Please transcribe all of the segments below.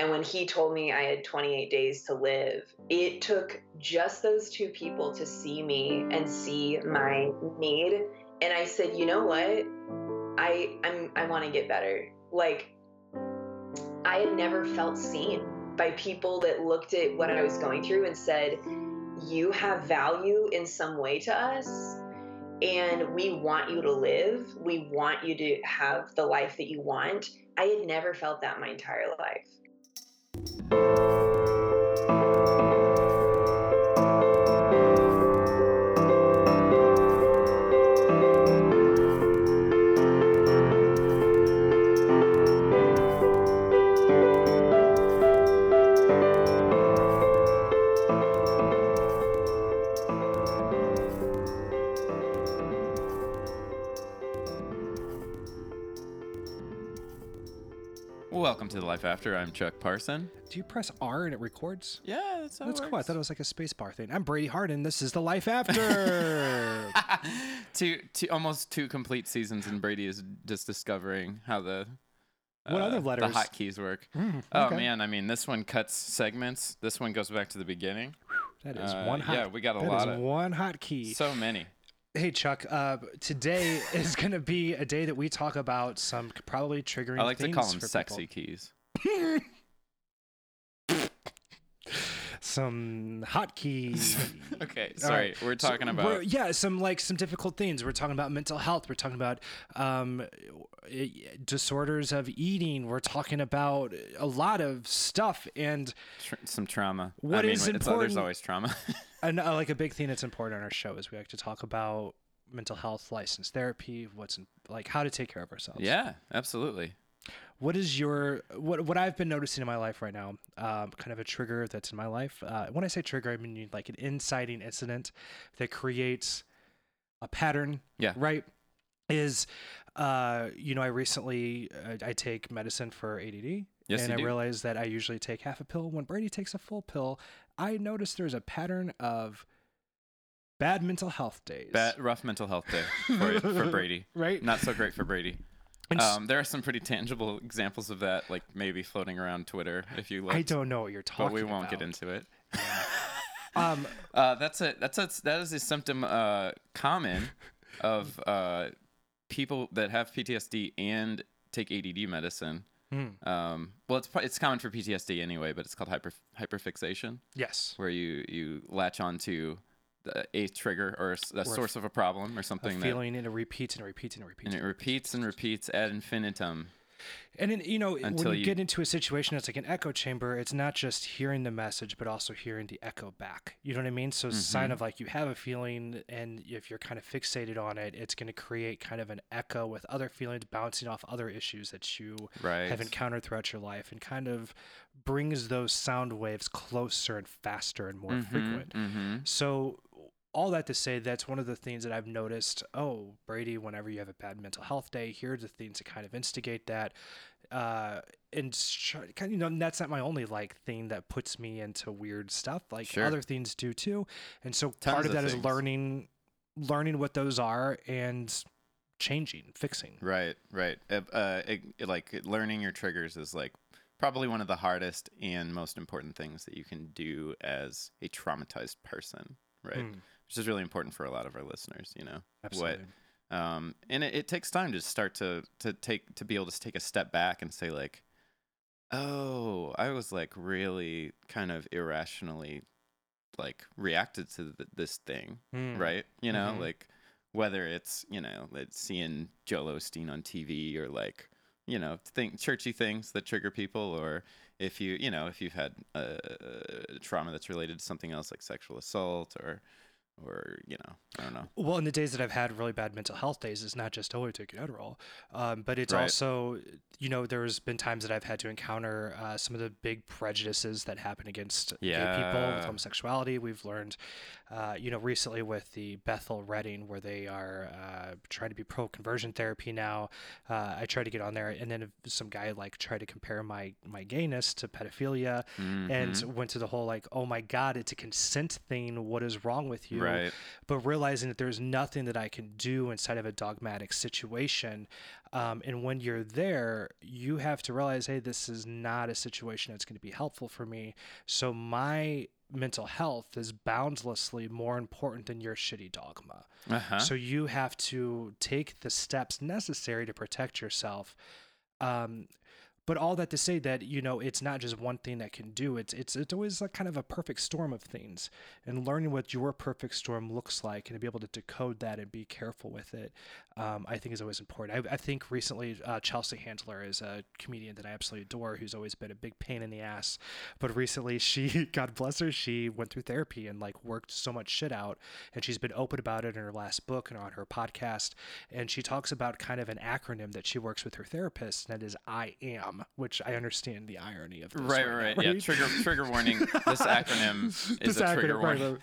And when he told me I had 28 days to live, it took just those two people to see me and see my need. And I said, you know what? I I'm I want to get better. Like I had never felt seen by people that looked at what I was going through and said, You have value in some way to us, and we want you to live. We want you to have the life that you want. I had never felt that my entire life. Welcome to the Life After. I'm Chuck Parson. Do you press R and it records? Yeah, that's how That's it cool. I works. thought it was like a space bar thing. I'm Brady Harden. This is the Life After. two, two, almost two complete seasons, and Brady is just discovering how the What other letters? the hotkeys work. Mm, Oh okay. man, I mean, this one cuts segments. This one goes back to the beginning. that is Uh, one hot. yeah, we got a that lot of- one hot key. So many. Hey Chuck, uh, today is going to be a day that we talk about some probably triggering. I like to call them sexy people. keys. Some hotkeys. Okay, All sorry. right. We're So talking we're- about yeah, some like some difficult things. We're talking about mental health. We're talking about um, disorders of eating. We're talking about a lot of stuff. And tr- some trauma. I What mean, is it's- there's always trauma. and uh, like a big thing that's important on our show is we like to talk about mental health, licensed therapy, what's in, like how to take care of ourselves. yeah, absolutely. What is your what what I've been noticing in my life right now? Um, kind of a trigger that's in my life. Uh, when I say trigger, I mean like an inciting incident that creates a pattern. Yeah. Right. Is uh, you know, I recently uh, I take medicine for ADD. Yes, and I do. realized that I usually take half a pill. When Brady takes a full pill, I noticed there's a pattern of bad mental health days. Bad, rough mental health day for, for Brady. right? Not so great for Brady. Um, there are some pretty tangible examples of that, like maybe floating around Twitter if you look. I don't know what you're talking about. but we won't get into it. Um, Uh, that's a that's a that is a symptom uh, common of uh, people that have PTSD and take ADD medicine. Hmm, Um, well, it's it's common for PTSD anyway, but it's called hyper hyperfixation, yes. where you you latch onto the, a trigger or s- the Or a source of a problem or A something that feeling and it repeats and it repeats and it repeats. and it repeats and repeats ad infinitum. And then, you know, Until when you, you- get into a situation that's like an echo chamber, it's not just hearing the message, but also hearing the echo back. You know what I mean? So it's a sign of like you have a feeling, and if you're kind of fixated on it, it's going to create kind of an echo with other feelings bouncing off other issues that you Right. have encountered throughout your life, and kind of brings those sound waves closer and faster and more frequent. hmm So all that to say, that's one of the things that I've noticed. Oh, Brady, whenever you have a bad mental health day, here are the things that kind of instigate that. Uh, and you know, and that's not my only like thing that puts me into weird stuff. Like Sure. other things do too. And so Tons part of of that is things. learning, learning what those are and changing, fixing. Right, right. Uh, uh, it- like learning your triggers is like probably one of the hardest and most important things that you can do as a traumatized person, right? Mm, Which is really important for a lot of our listeners, you know. absolutely. Um, and it, it takes time to start to to take to be able to take a step back and say like, oh, I was like really kind of irrationally like reacted to th- this thing Mm, right? You know, Mhm. like whether it's you know, like seeing Joel Osteen on TV or like you know, think churchy things that trigger people, or if you you know if you've had uh, trauma that's related to something else like sexual assault or or you know, I don't know. Well, in the days that I've had really bad mental health days, it's not just oh, I take Adderall, um, but it's Right. also, you know, there's been times that I've had to encounter uh, some of the big prejudices that happen against gay people with homosexuality. We've learned, uh, you know, recently with the Bethel Redding, where they are uh, trying to be pro conversion therapy now. Uh, I tried to get on there, and then some guy like tried to compare my my gayness to pedophilia, Mhm. and went to the whole like, oh my god, it's a consent thing. What is wrong with you? Right. But realizing that there's nothing that I can do inside of a dogmatic situation. Um, and when you're there, you have to realize, hey, this is not a situation that's going to be helpful for me. So my mental health is boundlessly more important than your shitty dogma. Uh-huh. So you have to take the steps necessary to protect yourself. Um, but all that to say that you know it's not just one thing that can do it's it's it's always like kind of a perfect storm of things and learning what your perfect storm looks like and to be able to decode that and be careful with it um, i think is always important. I, I think recently uh, chelsea handler is a comedian that i absolutely adore who's always been a big pain in the ass but recently she god bless her she went through therapy and like worked so much shit out and she's been open about it in her last book and on her podcast and she talks about kind of an acronym that she works with her therapist and that is i am which I understand the irony of. This right, right, right, yeah. Trigger, trigger warning. This acronym is This a trigger acronym, warning.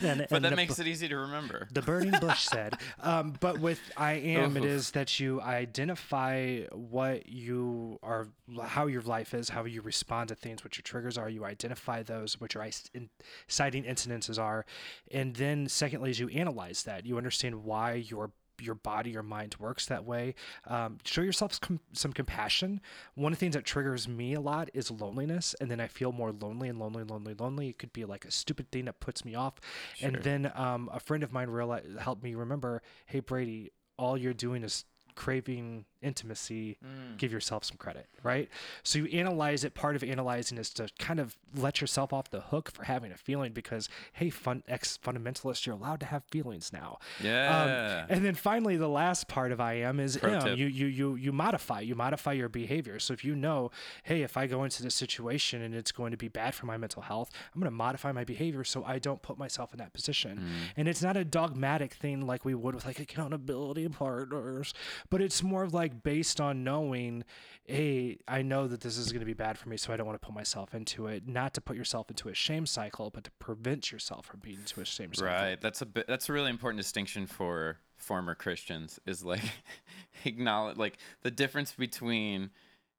and, But and that makes bu- it easy to remember. the burning bush said. Um, but with I am, it is that you identify what you are, how your life is, how you respond to things, what your triggers are. You identify those, what your inciting incidences are, and then secondly, is you analyze that. You understand why your your body your mind works that way. Um, show yourself com- some compassion. One of the things that triggers me a lot is loneliness, and then I feel more lonely and lonely, lonely, lonely. It could be like a stupid thing that puts me off. And then um, a friend of mine realized, helped me remember, hey Brady, all you're doing is craving intimacy. Mm. Give yourself some credit, right? So you analyze it. Part of analyzing is to kind of let yourself off the hook for having a feeling, because hey, fun ex fundamentalist, you're allowed to have feelings now. Yeah. Um, and then finally, the last part of I am is M. You you you you modify. You modify your behavior. So if you know, hey, if I go into this situation and it's going to be bad for my mental health, I'm going to modify my behavior so I don't put myself in that position. Mm. And it's not a dogmatic thing like we would with like accountability partners, but it's more of like based on knowing, hey, I know that this is going to be bad for me, so I don't want to put myself into it. Not to put yourself into a shame cycle, but to prevent yourself from being into a shame cycle. Right. That's a bit, that's a really important distinction for former Christians is like acknowledge like the difference between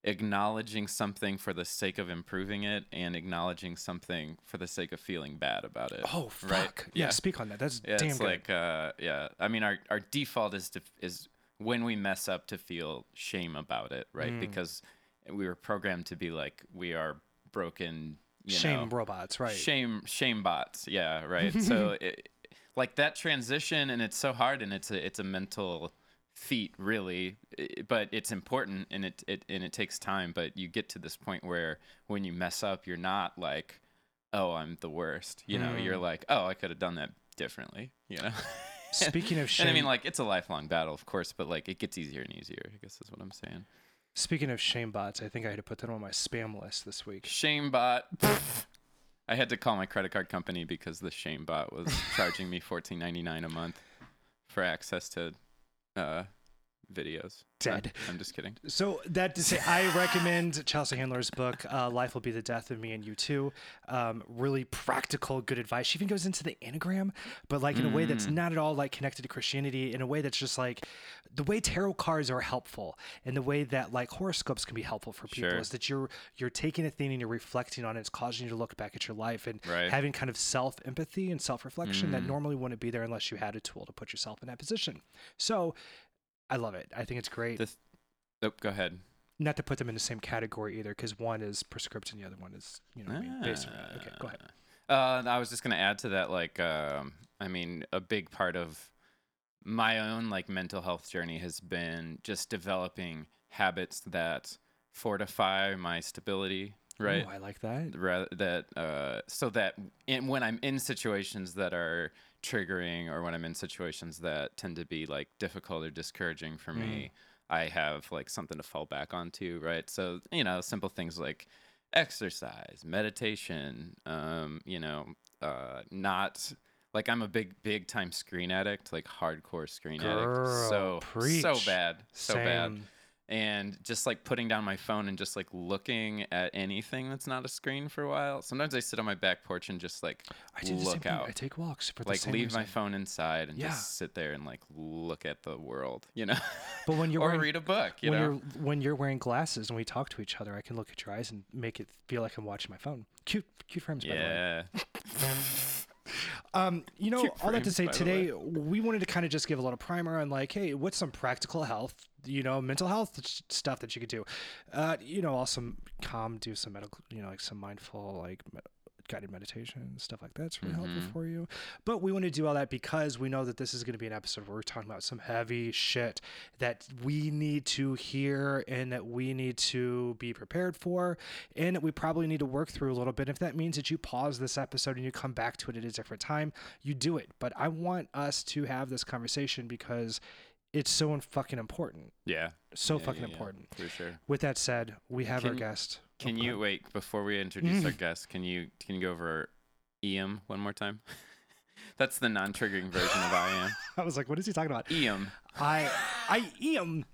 acknowledging something for the sake of improving it and acknowledging something for the sake of feeling bad about it. Oh fuck! Right. Yeah. Yeah. speak on that. That's Yeah, damn it's good. like uh yeah. I mean our our default is to is when we mess up to feel shame about it, right? Mm. Because we were programmed to be like we are broken you shame know, robots, right? shame shame bots yeah right so it, like that transition and it's so hard and it's a it's a mental feat really but it's important and it, it and it takes time but you get to this point where when you mess up you're not like oh i'm the worst you know you're Mm. like oh i could have done that differently you know Speaking of shame, and i mean like it's a lifelong battle of course but like it gets easier and easier i guess is what i'm saying speaking of shame bots, I think I had to put that on my spam list this week. Shame bot. I had to call my credit card company because the Shame bot was charging me fourteen ninety nine a month for access to uh, videos. Dead. I'm just kidding. So that to say, I recommend Chelsea Handler's book, uh, "Life Will Be the Death of Me and You Too." Um, really practical, good advice. She even goes into the enneagram, but like in a way that's Mm. not at all like connected to Christianity. In a way that's just like the way tarot cards are helpful, and the way that like horoscopes can be helpful for people Sure. is that you're you're taking a thing and you're reflecting on it. It's causing you to look back at your life and Right. having kind of self empathy and self reflection that Mm. normally wouldn't be there unless you had a tool to put yourself in that position. So. I love it. I think it's great The th- oh, go ahead. not to put them in the same category either, because one is prescription, and the other one is, you know, what I mean, based around. Okay, go ahead. Uh, I was just gonna add to that, like, um, I mean, a big part of my own like mental health journey has been just developing habits that fortify my stability, right? Ooh, I like that. That uh, so that in, when I'm in situations that are triggering or when I'm in situations that tend to be like difficult or discouraging for me, I have like something to fall back onto, right? So you know, simple things like exercise, meditation, um, you know, uh, not like I'm a big big time screen addict, like hardcore screen addict, Girl, so so preach. bad, so bad Same. And just like putting down my phone and just like looking at anything that's not a screen for a while. Sometimes I sit on my back porch and just like I do look out. I take walks for the like leave my phone inside and Yeah. just sit there and like look at the world, you know, But when you're or wearing, read a book, you when know. you're when you're wearing glasses and we talk to each other, I can look at your eyes and make it feel like I'm watching my phone. Cute, cute frames, by the way. Um, you know, Cute all that to say, today we wanted to kind of just give a little primer on like, hey, what's some practical health, you know, mental health stuff that you could do. Uh, you know, also calm, do some medical, you know, like some mindful, like guided meditation, stuff like that's really helpful Mhm. for you. But we want to do all that because we know that this is going to be an episode where we're talking about some heavy shit that we need to hear and that we need to be prepared for and that we probably need to work through a little bit. If that means that you pause this episode and you come back to it at a different time, you do it. But I want us to have this conversation because it's so fucking important. Yeah. So yeah, fucking yeah, yeah, important. For sure. With that said, we have our Can- guest. Can Oh, you wait before we introduce our guest? Can you can you go over EM one more time? That's the non-triggering version of I am. I was like, what is he talking about? EM, I I am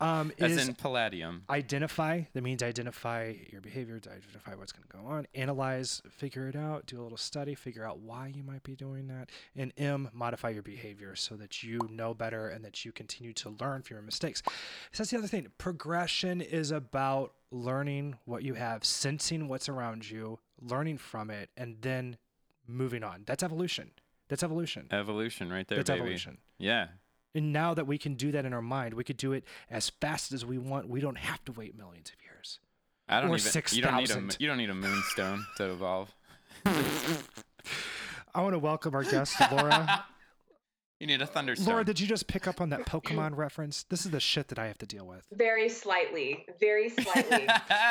um as is in palladium. identify that means identify your behavior to identify what's going to go on analyze figure it out do a little study figure out why you might be doing that and m modify your behavior so that you know better and that you continue to learn from your mistakes so that's the other thing progression is about learning what you have sensing what's around you learning from it and then moving on that's evolution that's evolution Evolution, right there, that's baby. evolution Yeah. and now that we can do that in our mind, we could do it as fast as we want. We don't have to wait millions of years. I don't Or even. You don't need a. You don't need a moonstone to evolve. I want to welcome our guest, Laura. You need a thunderstone. Laura, did you just pick up on that Pokemon reference? This is the shit that I have to deal with. Very slightly, very slightly.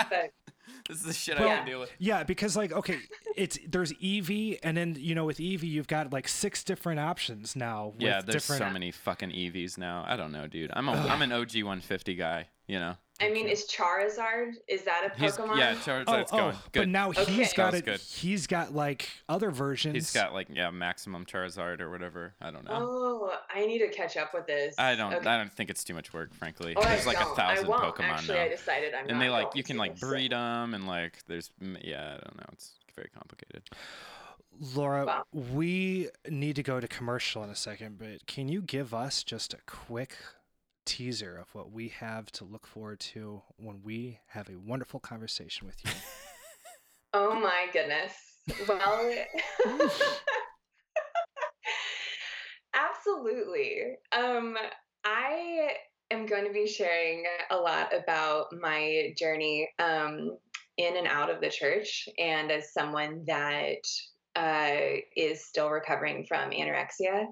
but this is the shit Well- I deal with. Yeah, because like, okay, it's there's Eevee, and then you know with Eevee you've got like six different options now. With Yeah, there's different. so many fucking EVs now. I don't know, dude. I'm a, I'm an OG 150 guy. You know. I mean, is Charizard? Is that a He's Pokemon? yeah, Oh, Charizard's oh, going but good. now Okay. he's got it. good. He's got like other versions. He's got like yeah, maximum Charizard or whatever. I don't know. Oh, I need to catch up with this. I don't. Okay. I don't think it's too much work, frankly. Oh, I there's like don't. a thousand I won't. Pokemon Actually, now, I decided I'm and they like you can like so- breed them, and like there's yeah, I don't know. It's very complicated. Laura, Wow. we need to go to commercial in a second, but can you give us just a quick teaser of what we have to look forward to when we have a wonderful conversation with you? Oh my goodness. Well, absolutely. Um, I am going to be sharing a lot about my journey um, in and out of the church, and as someone that uh, is still recovering from anorexia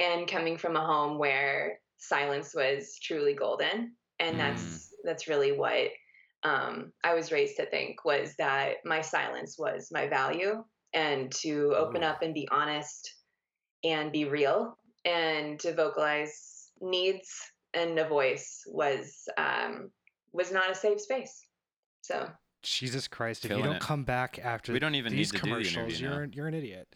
and coming from a home where silence was truly golden, and that's that's really what um, I was raised to think was that my silence was my value and to open Ooh. up and be honest and be real and to vocalize needs and a voice was um, was not a safe space. So Jesus Christ! If Killing you don't it. come back after We don't even need these to do the commercials, you're now. an, you're an idiot.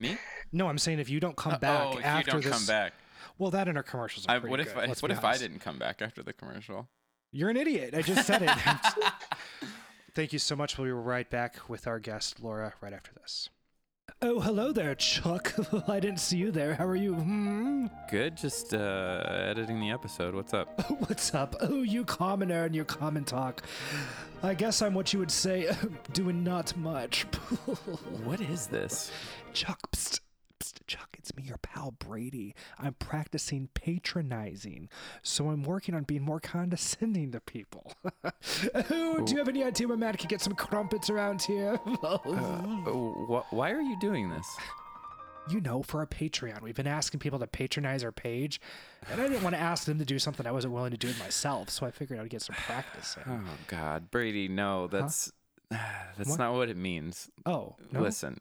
Me? No, I'm saying if you don't come Uh, back oh, if after you don't this, come back. Well, that and our commercials are I, what if good, I, what be if I didn't come back after the commercial? You're an idiot. I just said it. Thank you so much. We'll be right back with our guest, Laura, right after this. Oh, hello there, Chuck. I didn't see you there. How are you? Hmm? Good. Just uh, editing the episode. What's up? What's up? Oh, you commoner and your common talk. I guess I'm what you would say, doing not much. What is this? Chuck, psst, psst, Chuck, it's me, your pal Brady. I'm practicing patronizing, so I'm working on being more condescending to people. oh, do you have any idea where Matt can get some crumpets around here? Oh, wh- why are you doing this? you know, for our Patreon, we've been asking people to patronize our page, and I didn't want to ask them to do something I wasn't willing to do it myself, so I figured I'd get some practice in. Oh God, Brady, no, that's that's What? not what it means. Oh, no? Listen,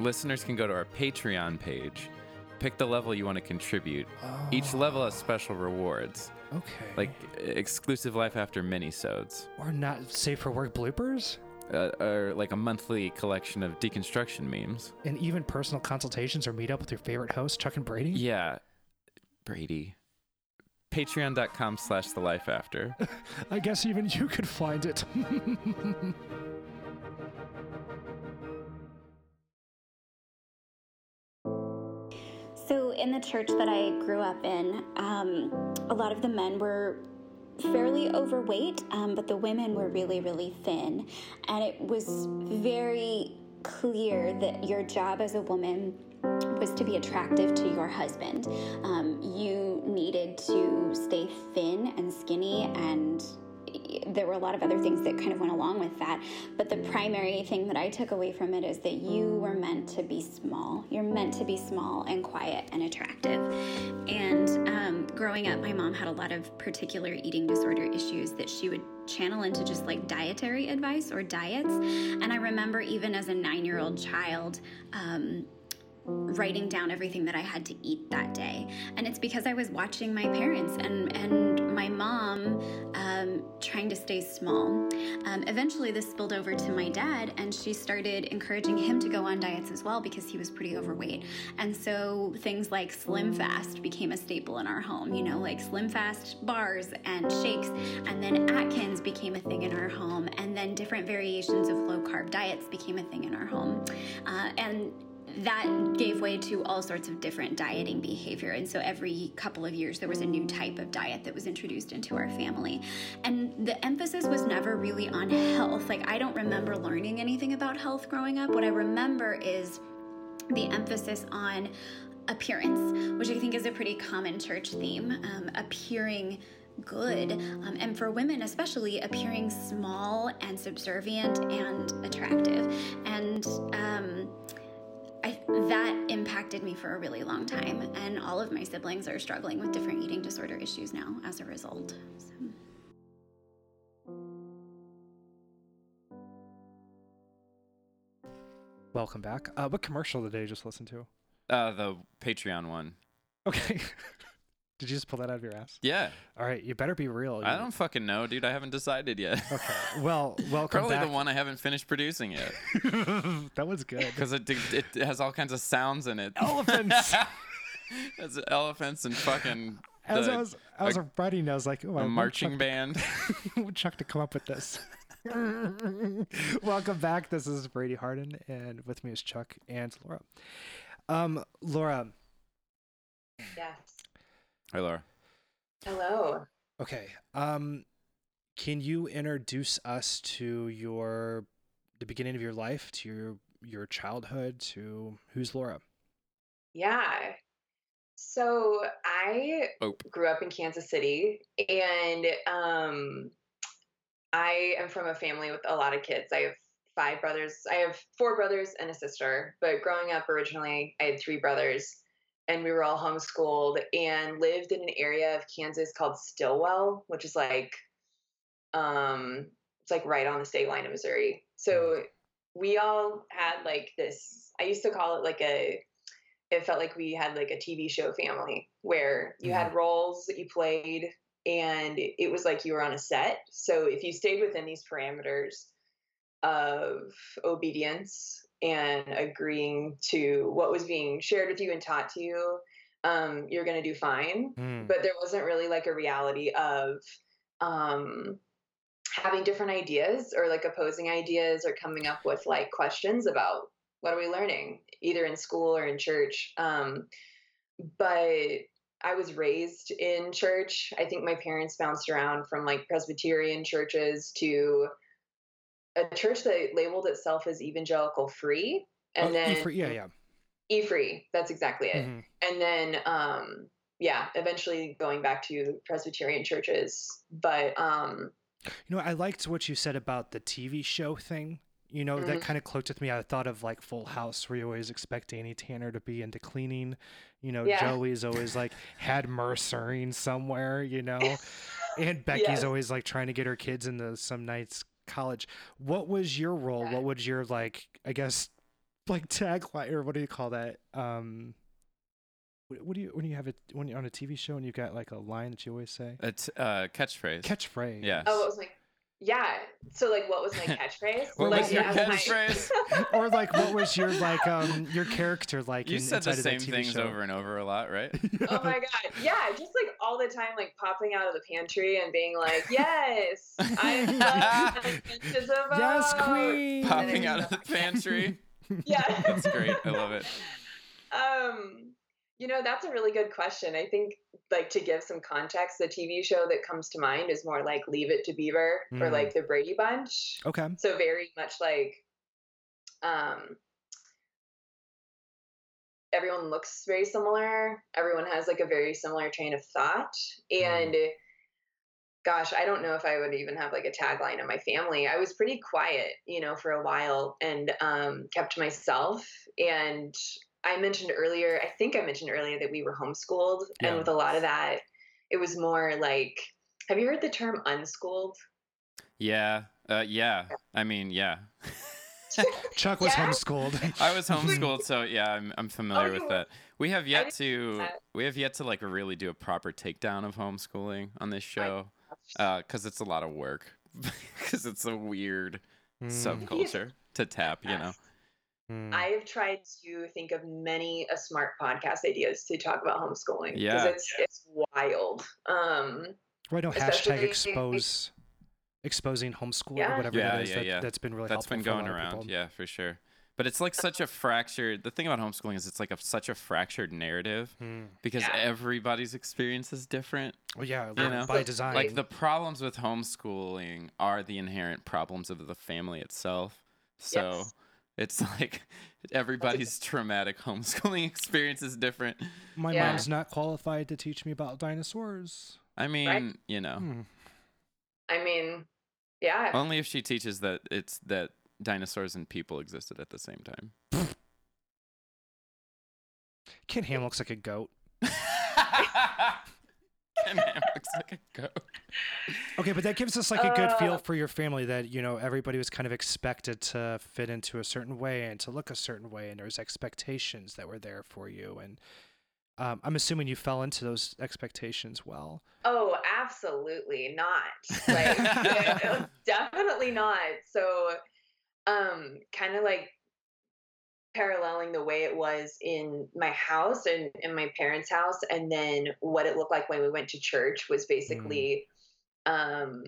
listeners can go to our Patreon page, pick the level you want to contribute. Each Oh, level has special rewards, okay. like exclusive life after minisodes, or not safe for work bloopers, uh, or like a monthly collection of deconstruction memes. and even personal consultations or meet up with your favorite host, Chuck and Brady. Yeah, Brady. Patreon.com slash the life after. I guess even you could find it. in the church that I grew up in, um, a lot of the men were fairly overweight, um, but the women were really, really thin. And it was very clear that your job as a woman was to be attractive to your husband. Um, you needed to stay thin and skinny and there were a lot of other things that kind of went along with that. But the primary thing that I took away from it is that you were meant to be small. You're meant to be small and quiet and attractive. And um, growing up, my mom had a lot of particular eating disorder issues that she would channel into just like dietary advice or diets. And I remember even as a nine year old child, um, writing down everything that I had to eat that day. And it's because I was watching my parents and, and my mom um, trying to stay small. Um, eventually, this spilled over to my dad, and she started encouraging him to go on diets as well because he was pretty overweight. And so things like Slim Fast became a staple in our home, you know, like Slim Fast bars and shakes. And then Atkins became a thing in our home. And then different variations of low carb diets became a thing in our home. Uh, and that gave way to all sorts of different dieting behavior. And so every couple of years, there was a new type of diet that was introduced into our family. And the emphasis was never really on health. Like, I don't remember learning anything about health growing up. What I remember is the emphasis on appearance, which I think is a pretty common church theme, um, appearing good. Um, and for women, especially, appearing small and subservient and attractive. And, um, I, that impacted me for a really long time, and all of my siblings are struggling with different eating disorder issues now as a result. So. Welcome back. Uh, what commercial did I just listen to? Uh, the Patreon one. Okay. Did you just pull that out of your ass? Yeah. All right, you better be real. I don't fucking know, dude. I haven't decided yet. Okay. Well, welcome Probably back. the one I haven't finished producing yet that was good. because it, it it has all kinds of sounds in it. Elephants. It's elephants and fucking As the- I was, I was a- writing, I was like, oh, I a want marching Chuck band. to, want Chuck to come up with this. welcome back. This is Brady Harden, and with me is Chuck and Laura. Um, Laura. Yes. Hi, Laura. Hello. Okay. Um, can you introduce us to your the beginning of your life, to your your childhood, to who's Laura? Yeah. So I Oh. grew up in Kansas City and um I am from a family with a lot of kids. I have five brothers. I have four brothers and a sister, but growing up originally I had three brothers and we were all homeschooled and lived in an area of Kansas called Stilwell, which is like um it's like right on the state line of Missouri. So we all had like this I used to call it like a it felt like we had like a TV show family where you had roles that you played and it was like you were on a set. So if you stayed within these parameters of obedience and agreeing to what was being shared with you and taught to you, um, you're going to do fine. Mm. But there wasn't really like a reality of um, having different ideas or like opposing ideas or coming up with like questions about what are we learning either in school or in church um, but i was raised in church i think my parents bounced around from like presbyterian churches to a church that labeled itself as evangelical free and Oh, then E-free- yeah, yeah. e free that's exactly it Mhm. and then um yeah eventually going back to presbyterian churches but um You know, I liked what you said about the TV show thing. You know, that Mhm. kind of clicked with me. I thought of like Full House, where you always expect Danny Tanner to be into cleaning. You know, Yeah. Joey's always like had mercering somewhere, you know, and Becky's Yes. always like trying to get her kids into some nice college. What was your role? Yeah. What was your like, I guess, like tagline or what do you call that? Um, what, what do you when you have it when you're on a TV show and you've got like a line that you always say? It's uh, catchphrase. Catchphrase. Yeah. oh it was my yeah so like what was my catchphrase What like was your as my- or like what was your like um your character like you in, said the inside of that same TV things show? over and over a lot, right? oh my god yeah just like all the time like popping out of the pantry and being like yes i love Princess of yes queen Popping out of the pantry. yeah That's great. I love it. Um, you know, that's a really good question. I think, like, to give some context, the TV show that comes to mind is more like Leave It to Beaver or Mm. like The Brady Bunch. okay So, very much like um, everyone looks very similar. Everyone has like a very similar train of thought. And gosh, I don't know if I would even have like a tagline in my family. I was pretty quiet, you know, for a while and um, kept to myself. And I mentioned earlier, I think I mentioned earlier that we were homeschooled. Yeah. And with a lot of that, it was more like, have you heard the term unschooled? Yeah. Uh, yeah. I mean, yeah. Chuck was Yeah. homeschooled. I was homeschooled, so yeah, I'm I'm familiar you with were- that. We have yet to we have yet to like really do a proper takedown of homeschooling on this show because it's a lot of work because it's a weird Mm, subculture to tap, you know. Mm. I have tried to think of many a smart podcast ideas to talk about homeschooling because Yeah. it's it's wild. Um, Right, no hashtag expose exposing homeschool Yeah. or whatever Yeah, that is. yeah, that, yeah. That's been really That's helpful been for a going lot around, yeah, for sure. But it's like such a fractured. The thing about homeschooling is it's like a, such a fractured narrative Mm. because Yeah. everybody's experience is different. Well, yeah, You know? by design. Like the problems with homeschooling are the inherent problems of the family itself. So Yes. It's like everybody's traumatic homeschooling experience is different. My Yeah. mom's not qualified to teach me about dinosaurs. I mean, you know, Hmm. I mean, yeah, only if she teaches that it's that dinosaurs and people existed at the same time. Ken Ham looks like a goat. and Ham looks like a goat. Okay, but that gives us like a good feel Uh. for your family that you know everybody was kind of expected to fit into a certain way and to look a certain way, and there was expectations that were there for you. And um, I'm assuming you fell into those expectations well. Oh, absolutely not. Like, yeah, definitely not. So, um, kind of like paralleling the way it was in my house and in my parents' house, and then what it looked like when we went to church was basically, um,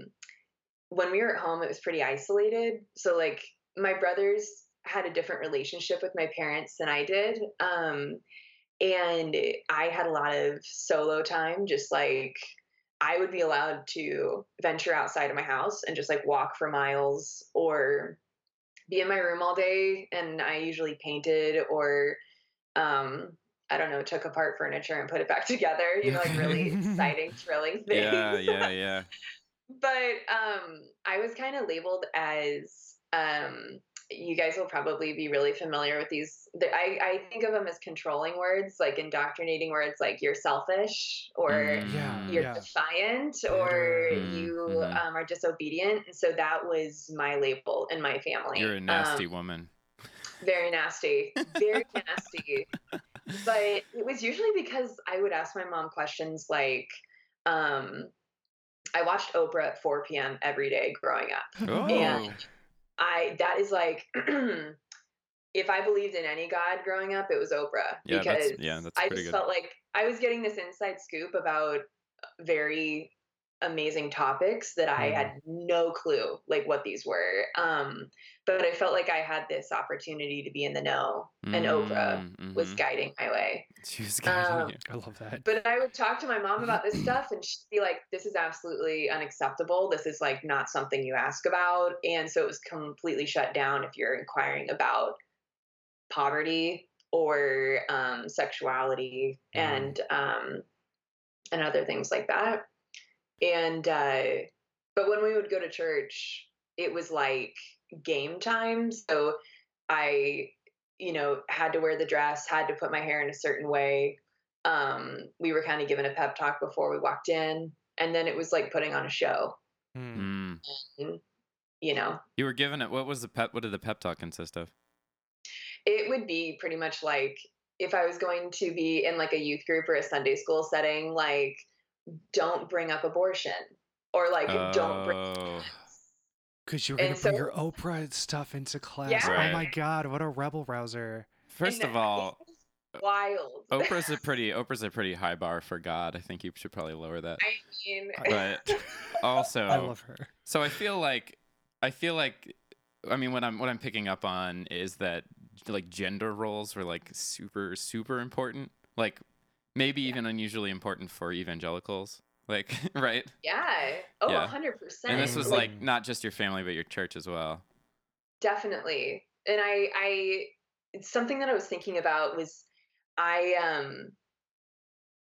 when we were at home, it was pretty isolated. So, like, my brothers had a different relationship with my parents than I did. Um, and I had a lot of solo time, just like I would be allowed to venture outside of my house and just like walk for miles or be in my room all day. And I usually painted or, um, I don't know, took apart furniture and put it back together, you know, like really exciting, thrilling things. Yeah, yeah, yeah. but um, I was kind of labeled as um, you guys will probably be really familiar with these. I, I think of them as controlling words, like indoctrinating words, like you're selfish or Mm, Yeah, you're yeah. defiant or Mm, you mhm. um, are disobedient. And so that was my label in my family. You're a nasty Um, woman. very nasty, very nasty. But it was usually because I would ask my mom questions like, um, I watched Oprah at 4 p.m. every day growing up. Oh, and- I that is like if I believed in any god growing up, it was Oprah yeah, because that's yeah, that's I just good. felt like I was getting this inside scoop about very amazing topics that I had no clue like what these were. Um, but I felt like I had this opportunity to be in the know, and Oprah Mm, was mhm. guiding my way. She was guiding um, you. I love that. But I would talk to my mom about this stuff, and she'd be like, "This is absolutely unacceptable. This is like not something you ask about." And so it was completely shut down if you're inquiring about poverty or um, sexuality Mhm. and um, and other things like that. And uh, but when we would go to church, it was like game time. So I, you know, had to wear the dress, had to put my hair in a certain way. Um, we were kind of given a pep talk before we walked in, and then it was like putting on a show. Mm. You know, You were given it. What was the pep? What did the pep talk consist of? it would be pretty much like if I was going to be in like a youth group or a Sunday school setting, like don't bring up abortion or like don't bring Oh. Because you were gonna And bring so- your Oprah stuff into class. Yeah. Oh my god, what a rebel rouser. First And of all, wild. Oprah's a pretty Oprah's a pretty high bar for God. I think you should probably lower that. I mean, But also, I love her. so I feel like I feel like I mean what I'm what I'm picking up on is that like gender roles were like super super important. Like maybe even unusually important for evangelicals. Like right? yeah. Oh, Yeah. 100%. And this was Like- like not just your family but your church as well. definitely and I, I, it's something that I was thinking about was, I, um,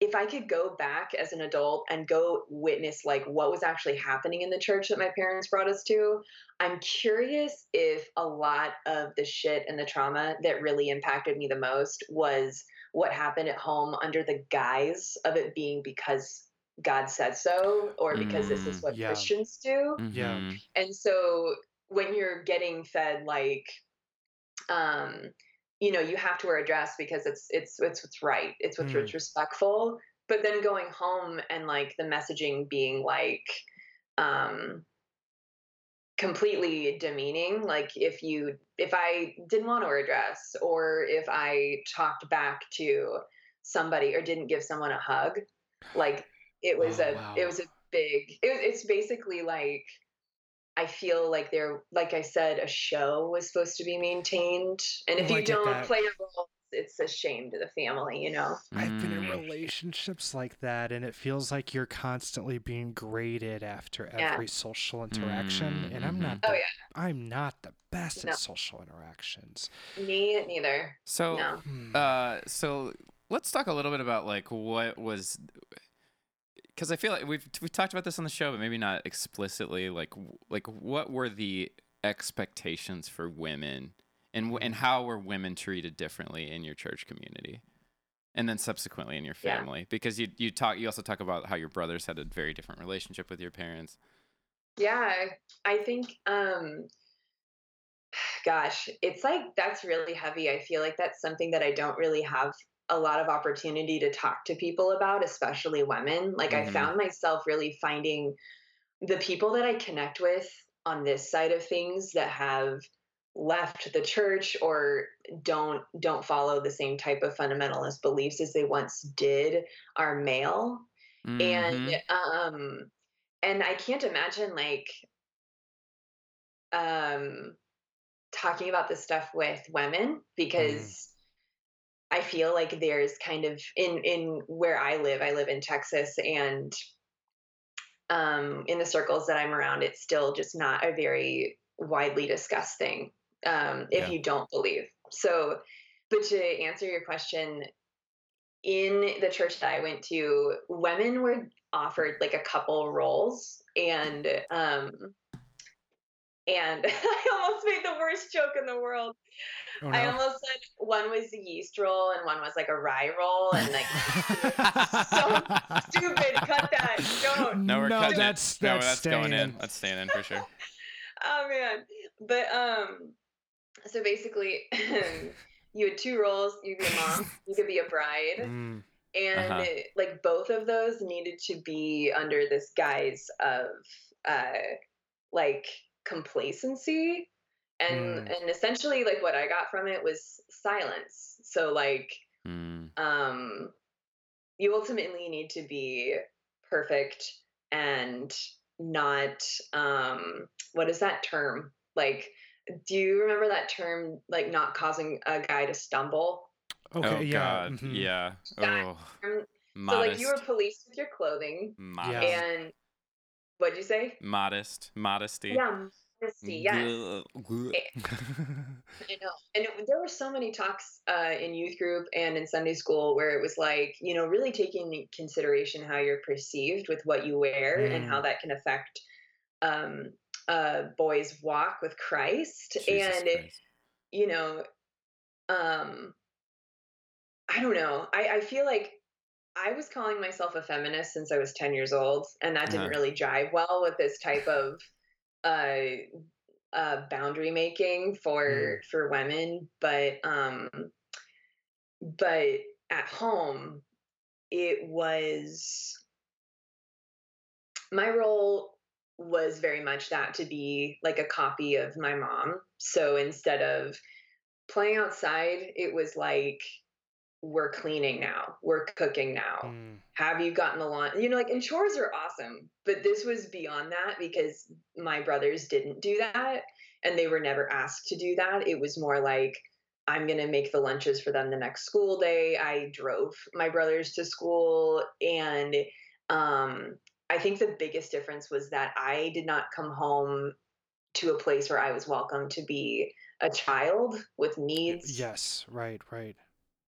if I could go back as an adult and go witness like what was actually happening in the church that my parents brought us to, I'm curious if a lot of the shit and the trauma that really impacted me the most was what happened at home under the guise of it being because God said so or because mm, this is mm, what yeah. Christians do. Mm-hmm. Yeah. And so when you're getting fed like um you know you have to wear a dress because it's it's it's what's right it's what's mm. respectful but then going home and like the messaging being like um completely demeaning like if you if i didn't want to wear a dress or if i talked back to somebody or didn't give someone a hug like it was oh, a wow. it was a big it, it's basically like I feel like there, like I said, a show was supposed to be maintained, and if oh, you don't play a role, it's a shame to the family, you know. I've been in mm. relationships like that, and it feels like you're constantly being graded after every yeah. social interaction, mm. and I'm not. Mm-hmm. The, oh yeah. I'm not the best no. at social interactions. Me neither. So, no. Hmm. uh, so let's talk a little bit about like what was because I feel like we've we've talked about this on the show, but maybe not explicitly. Like like what were the expectations for women, and and how were women treated differently in your church community, and then subsequently in your family? Yeah. Because you you talk you also talk about how your brothers had a very different relationship with your parents. Yeah, I think. um Gosh, it's like that's really heavy. I feel like that's something that I don't really have a lot of opportunity to talk to people about, especially women. Like mm-hmm. I found myself really finding the people that I connect with on this side of things that have left the church or don't don't follow the same type of fundamentalist beliefs as they once did are male. Mm-hmm. and um and i can't imagine like um talking about this stuff with women because I feel like there's kind of in in where I live, I live in Texas and um, in the circles that I'm around, it's still just not a very widely discussed thing um, if yeah. you don't believe. So, but to answer your question, in the church that I went to, women were offered like a couple roles, and um, and I almost made the worst joke in the world. Oh, no. I almost said one was the yeast roll and one was like a rye roll, and like so stupid. Cut that. Don't. No, we're no, cutting that's, it. No, that's, that's going in. That's staying in for sure. oh man, but um, so basically, you had two roles. You could be a mom. you could be a bride. Mm. And uh-huh. like both of those needed to be under this guise of uh, like complacency and mm. and essentially like what i got from it was silence so like mm. um you ultimately need to be perfect and not um what is that term like do you remember that term like not causing a guy to stumble okay oh, yeah God. Mm-hmm. yeah oh. so like you were policed with your clothing Modest. and What'd you say? Modest, modesty. Yeah, modesty. Yes. Eh, I know, and it, there were so many talks uh, in youth group and in Sunday school where it was like, you know, really taking consideration how you're perceived with what you wear mm. and how mm. that can affect um, a boy's walk with Christ, Jesus and Christ. you know, um, I don't know. I, I feel like I was calling myself a feminist since I was 10 years old, and that didn't uh-huh. really jive well with this type of uh, uh, boundary making for mm. for women. But um, but at home, it was my role was very much that to be like a copy of my mom. So instead of playing outside, it was like we're cleaning now, we're cooking now. Mm. Have you gotten the lawn? You know, like, and chores are awesome, but this was beyond that because my brothers didn't do that and they were never asked to do that. It was more like, I'm going to make the lunches for them the next school day. I drove my brothers to school and um, I think the biggest difference was that I did not come home to a place where I was welcome to be a child with needs. Yes, right, right.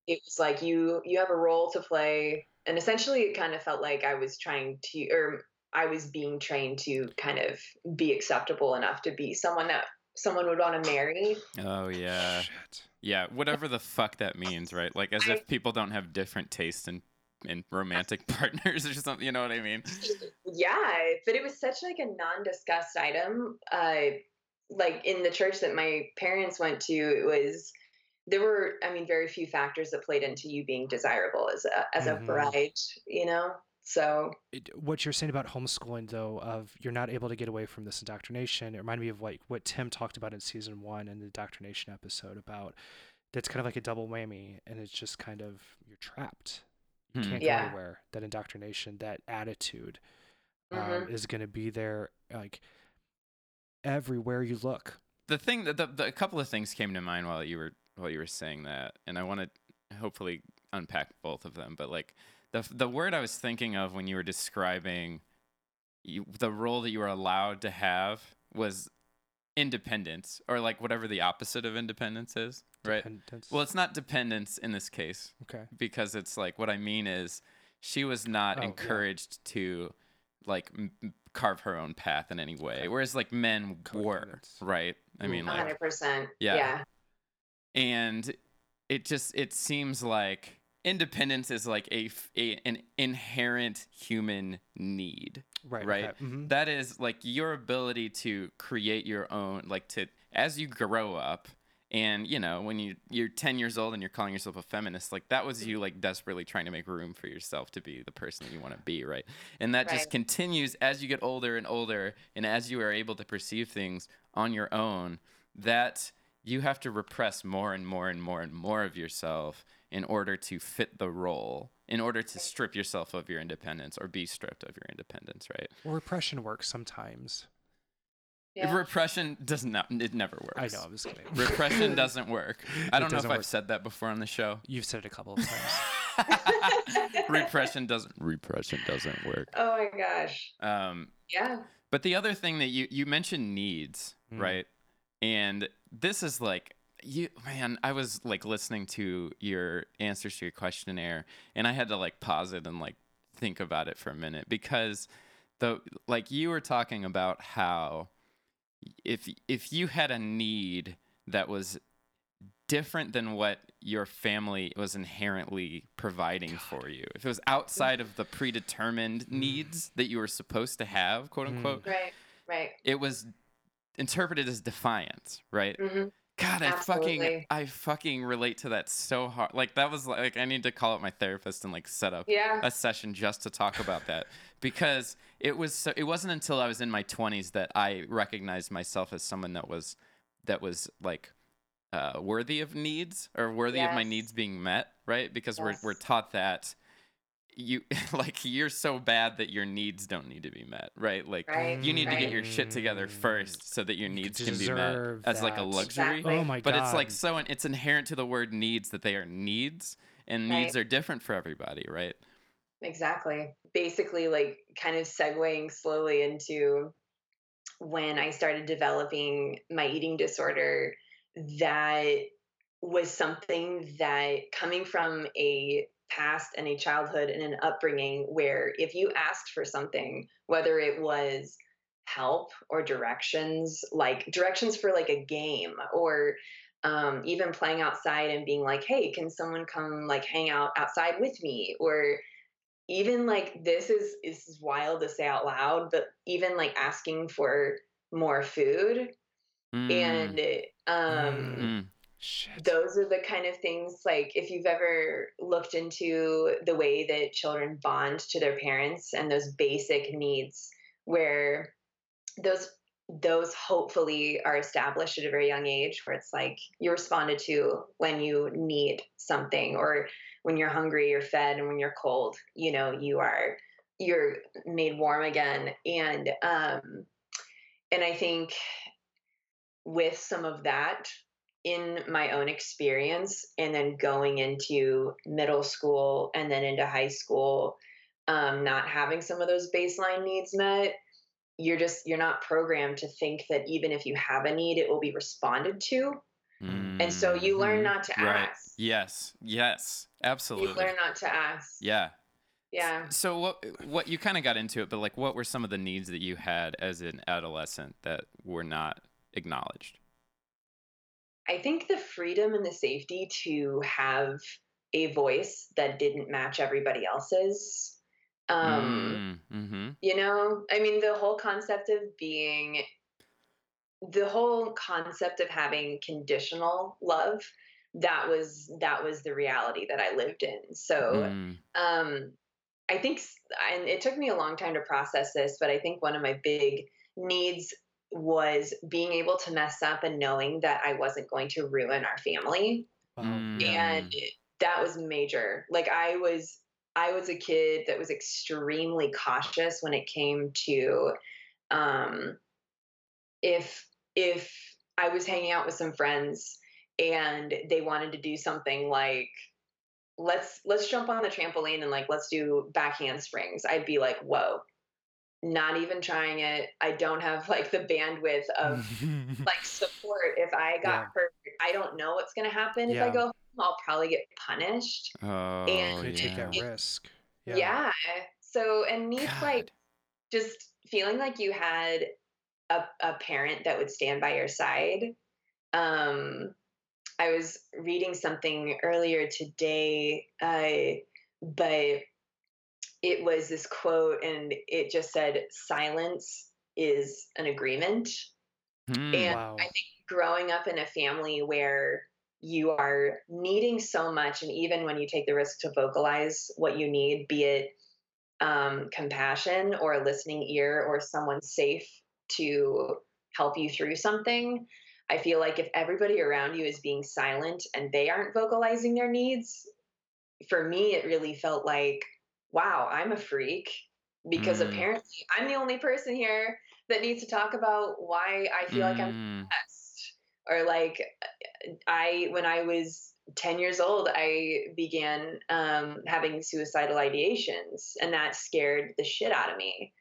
It was like you you have a role to play and essentially it kind of felt like I was trying to or I was being trained to kind of be acceptable enough to be someone that someone would want to marry. Oh yeah. Shit. Yeah, whatever the fuck that means, right? Like as I- if people don't have different tastes in in romantic partners or something, you know what I mean? yeah, but it was such like a non-discussed item. Uh, like in the church that my parents went to, it was there were, I mean, very few factors that played into you being desirable as a as Mhm. a bride, you know. So It, what you're saying about homeschooling, though, of you're not able to get away from this indoctrination, it reminded me of like what Tim talked about in season one in the indoctrination episode about that's kind of like a double whammy, and it's just kind of you're trapped. You Hmm. can't Yeah. go anywhere. That indoctrination, that attitude, um, Mhm. is going to be there like everywhere you look. the thing that the, the a couple of things came to mind while you were while you were saying that and i want to hopefully unpack both of them but like the the word i was thinking of when you were describing you, the role that you were allowed to have was independence or like whatever the opposite of independence is right well it's not dependence in this case okay. because it's like what I mean is she was not Oh, yeah. encouraged to like m- m- carve her own path in any way, Okay. whereas like men were, right? I mean, like, 100%. Yeah. yeah. and it just it seems like independence is like a an inherent human need Right. Right. Okay. mhm. that is like your ability to create your own like to as you grow up and you know when you you're 10 years old and you're calling yourself a feminist like that was you like desperately trying to make room for yourself to be the person that you want to be right? And that just continues as you get older and older and as you are able to perceive things on your own that you have to repress more and more and more and more of yourself in order to fit the role in order to strip yourself of your independence or be stripped of your independence right? Well, repression works sometimes. Yeah. Repression does not. It never works. I know. I was kidding. Repression doesn't work. I don't know if doesn't I've said that before on the show. You've said it a couple of times. Repression doesn't. Repression doesn't work. oh my gosh. Um, Yeah. but the other thing that you you mentioned needs, Mm. right? And this is like you man, I was like listening to your answers to your questionnaire and I had to like pause it and like think about it for a minute because the like you were talking about how if if you had a need that was different than what your family was inherently providing for you. If it was outside of the predetermined needs that you were supposed to have, quote Mm. unquote, Right. Right. it was interpreted as defiance, right? hmm God, I fucking I fucking relate to that so hard. Like that was like I need to call up my therapist and like set up Yeah. a session just to talk about that because it was so, it wasn't until I was in my 20s that I recognized myself as someone that was that was like uh, worthy of needs or worthy of my needs being met, right? Because we're we're taught that you like you're so bad that your needs don't need to be met, right? Like Right. you need to get your shit together mm. first so that your You needs can be met deserve as like a luxury. Exactly. Oh my god! But god. it's like so it's inherent to the word needs that they are needs and needs are different for everybody, right? Exactly. Basically, like kind of segueing slowly into when I started developing my eating disorder, that was something that coming from a past and a childhood and an upbringing where if you asked for something, whether it was help or directions, like directions for like a game or um, even playing outside and being like, hey, can someone come like hang out outside with me? Or even like this is this is wild to say out loud, but even like asking for more food Mm, and um mm. Shit. those are the kind of things like if you've ever looked into the way that children bond to their parents and those basic needs where those those hopefully are established at a very young age where it's like you're responded to when you need something or when you're hungry you're fed and when you're cold you know you are you're made warm again and um and i think with some of that in my own experience and then going into middle school and then into high school um, not having some of those baseline needs met you're just you're not programmed to think that even if you have a need it will be responded to and so you learn Mhm. not to Right. ask Yes. Yes. Absolutely. you learn not to ask yeah. yeah So what what you kind of got into it, but like what were some of the needs that you had as an adolescent that were not acknowledged? I think the freedom and the safety to have a voice that didn't match everybody else's um mm-hmm. You know, I mean, the whole concept of being, the whole concept of having conditional love, that was that was the reality that I lived in. So, Mm. um, I think, and it took me a long time to process this, but I think one of my big needs was being able to mess up and knowing that I wasn't going to ruin our family. Mm. and that was major. Like i was i was a kid that was extremely cautious when it came to um if if i was hanging out with some friends and they wanted to do something like let's let's jump on the trampoline and like let's do back handsprings i'd be like whoa not even trying it i don't have like the bandwidth of like support if I got Yeah. hurt. I don't know what's gonna happen if I go home. I'll probably get punished. Oh, Couldn't take yeah. that risk. Yeah. So and needs like just feeling like you had a, a parent that would stand by your side. Um I was reading something earlier today, uh, but it was this quote and it just said silence is an agreement. Hmm. And Wow. I think growing up in a family where you are needing so much, and even when you take the risk to vocalize what you need, be it um, compassion or a listening ear or someone safe to help you through something, I feel like if everybody around you is being silent and they aren't vocalizing their needs, for me, it really felt like, wow, I'm a freak because Mm. apparently I'm the only person here that needs to talk about why I feel like I'm Mm. depressed. Or like I when I was 10 years old, I began um, having suicidal ideations, and that scared the shit out of me.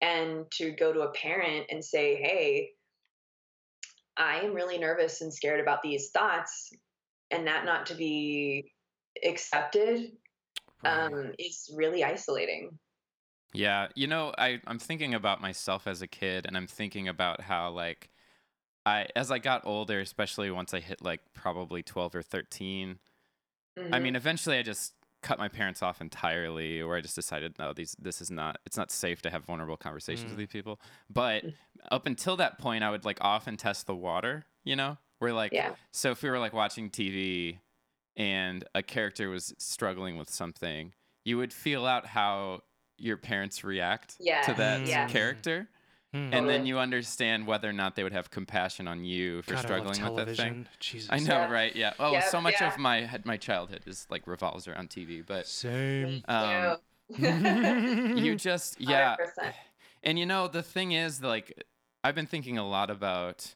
And to go to a parent and say, "Hey, I am really nervous and scared about these thoughts," and that not to be accepted Right. um, is really isolating. Yeah, you know, I I'm thinking about myself as a kid, and I'm thinking about how like I as I got older, especially once I hit like probably 12 or 13. I Mhm. mean, eventually I just cut my parents off entirely, or I just decided no, these this is not it's not safe to have vulnerable conversations Mm. with these people. But Mm. up until that point, I would like often test the water. You know, where like yeah, so if we were like watching TV and a character was struggling with something, you would feel out how your parents react yeah, to that yeah. character. Hmm. And then you understand whether or not they would have compassion on you for God, struggling with that thing. Jesus. I know, Yeah. right? Yeah. Oh, Yep, so much yeah. of my my childhood is like revolves around TV, but Same. um, you just yeah. 100%. And you know, the thing is, like, I've been thinking a lot about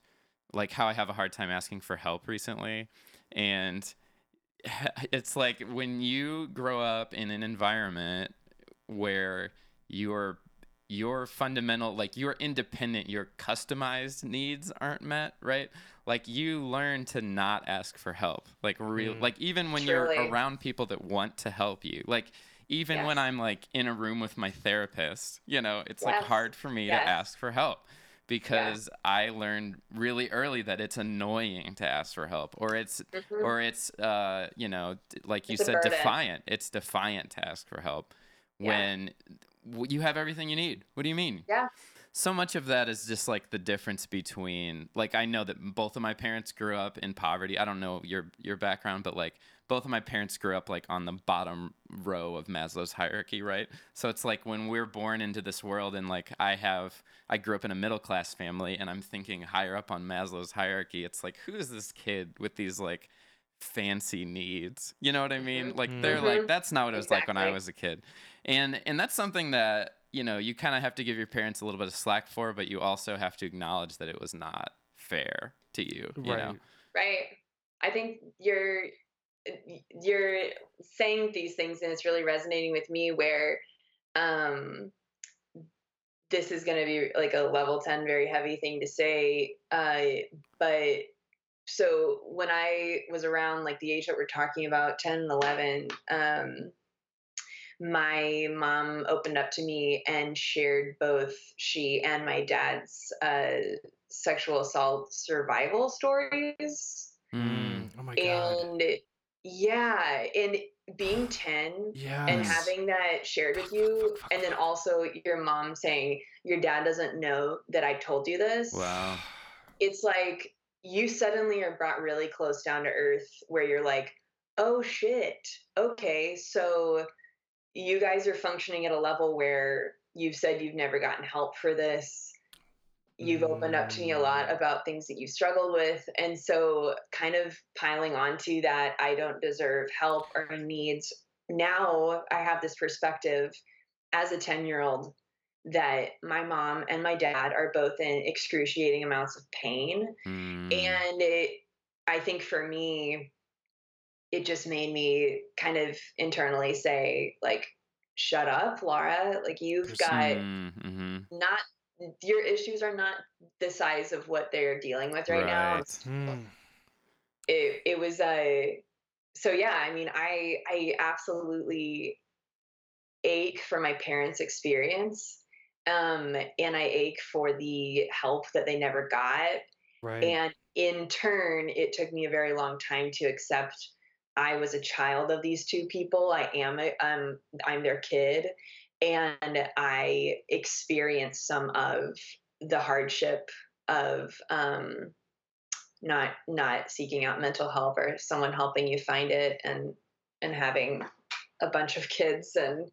like how I have a hard time asking for help recently, and it's like when you grow up in an environment where your your fundamental like your independent your customized needs aren't met right? Like you learn to not ask for help. Like real Mm. like even when you're around people that want to help you. Like even when i'm like in a room with my therapist you know it's like hard for me Yes. to ask for help because i learned really early that it's annoying to ask for help or it's Mhm. or it's uh you know like you It's said defiant it's defiant to ask for help Yeah. when you have everything you need what do you mean Yeah. So much of that is just like the difference between like i know that both of my parents grew up in poverty. I don't know your your background but like both of my parents grew up like on the bottom row of maslow's hierarchy right? So it's like when we're born into this world and like i have i grew up in a middle class family and i'm thinking higher up on maslow's hierarchy it's like who is this kid with these like fancy needs? You know what i mean? Mhm. like they're like Mhm. that's not what it was like when i was a kid. And and that's something that you know you kind of have to give your parents a little bit of slack for but you also have to acknowledge that it was not fair to you you right. know right i think you're you're saying these things and it's really resonating with me where um this is going to be like a level 10 very heavy thing to say uh, but so when i was around like the age that we're talking about 10 and 11 um, my mom opened up to me and shared both she and my dad's uh, sexual assault survival stories Mm. Oh my god. and yeah and being 10 Yeah. and having that shared with you and then also your mom saying your dad doesn't know that i told you this Wow. it's like you suddenly are brought really close down to earth where you're like oh shit okay so you guys are functioning at a level where you've said you've never gotten help for this you've opened up to me a lot Mm. about things that you've struggled with and so kind of piling onto that i don't deserve help or needs now i have this perspective as a 10 year old that my mom and my dad are both in excruciating amounts of pain Mm. and it i think for me it just made me kind of internally say like shut up laura like you've got Mm, mhm. not your issues are not the size of what they're dealing with right, now Mm. it, it was a so yeah i mean i i absolutely ache for my parents experience um and i ache for the help that they never got Right. and in turn it took me a very long time to accept i was a child of these two people i am a, um, i'm their kid and i experienced some of the hardship of um, not not seeking out mental help or someone helping you find it and and having a bunch of kids and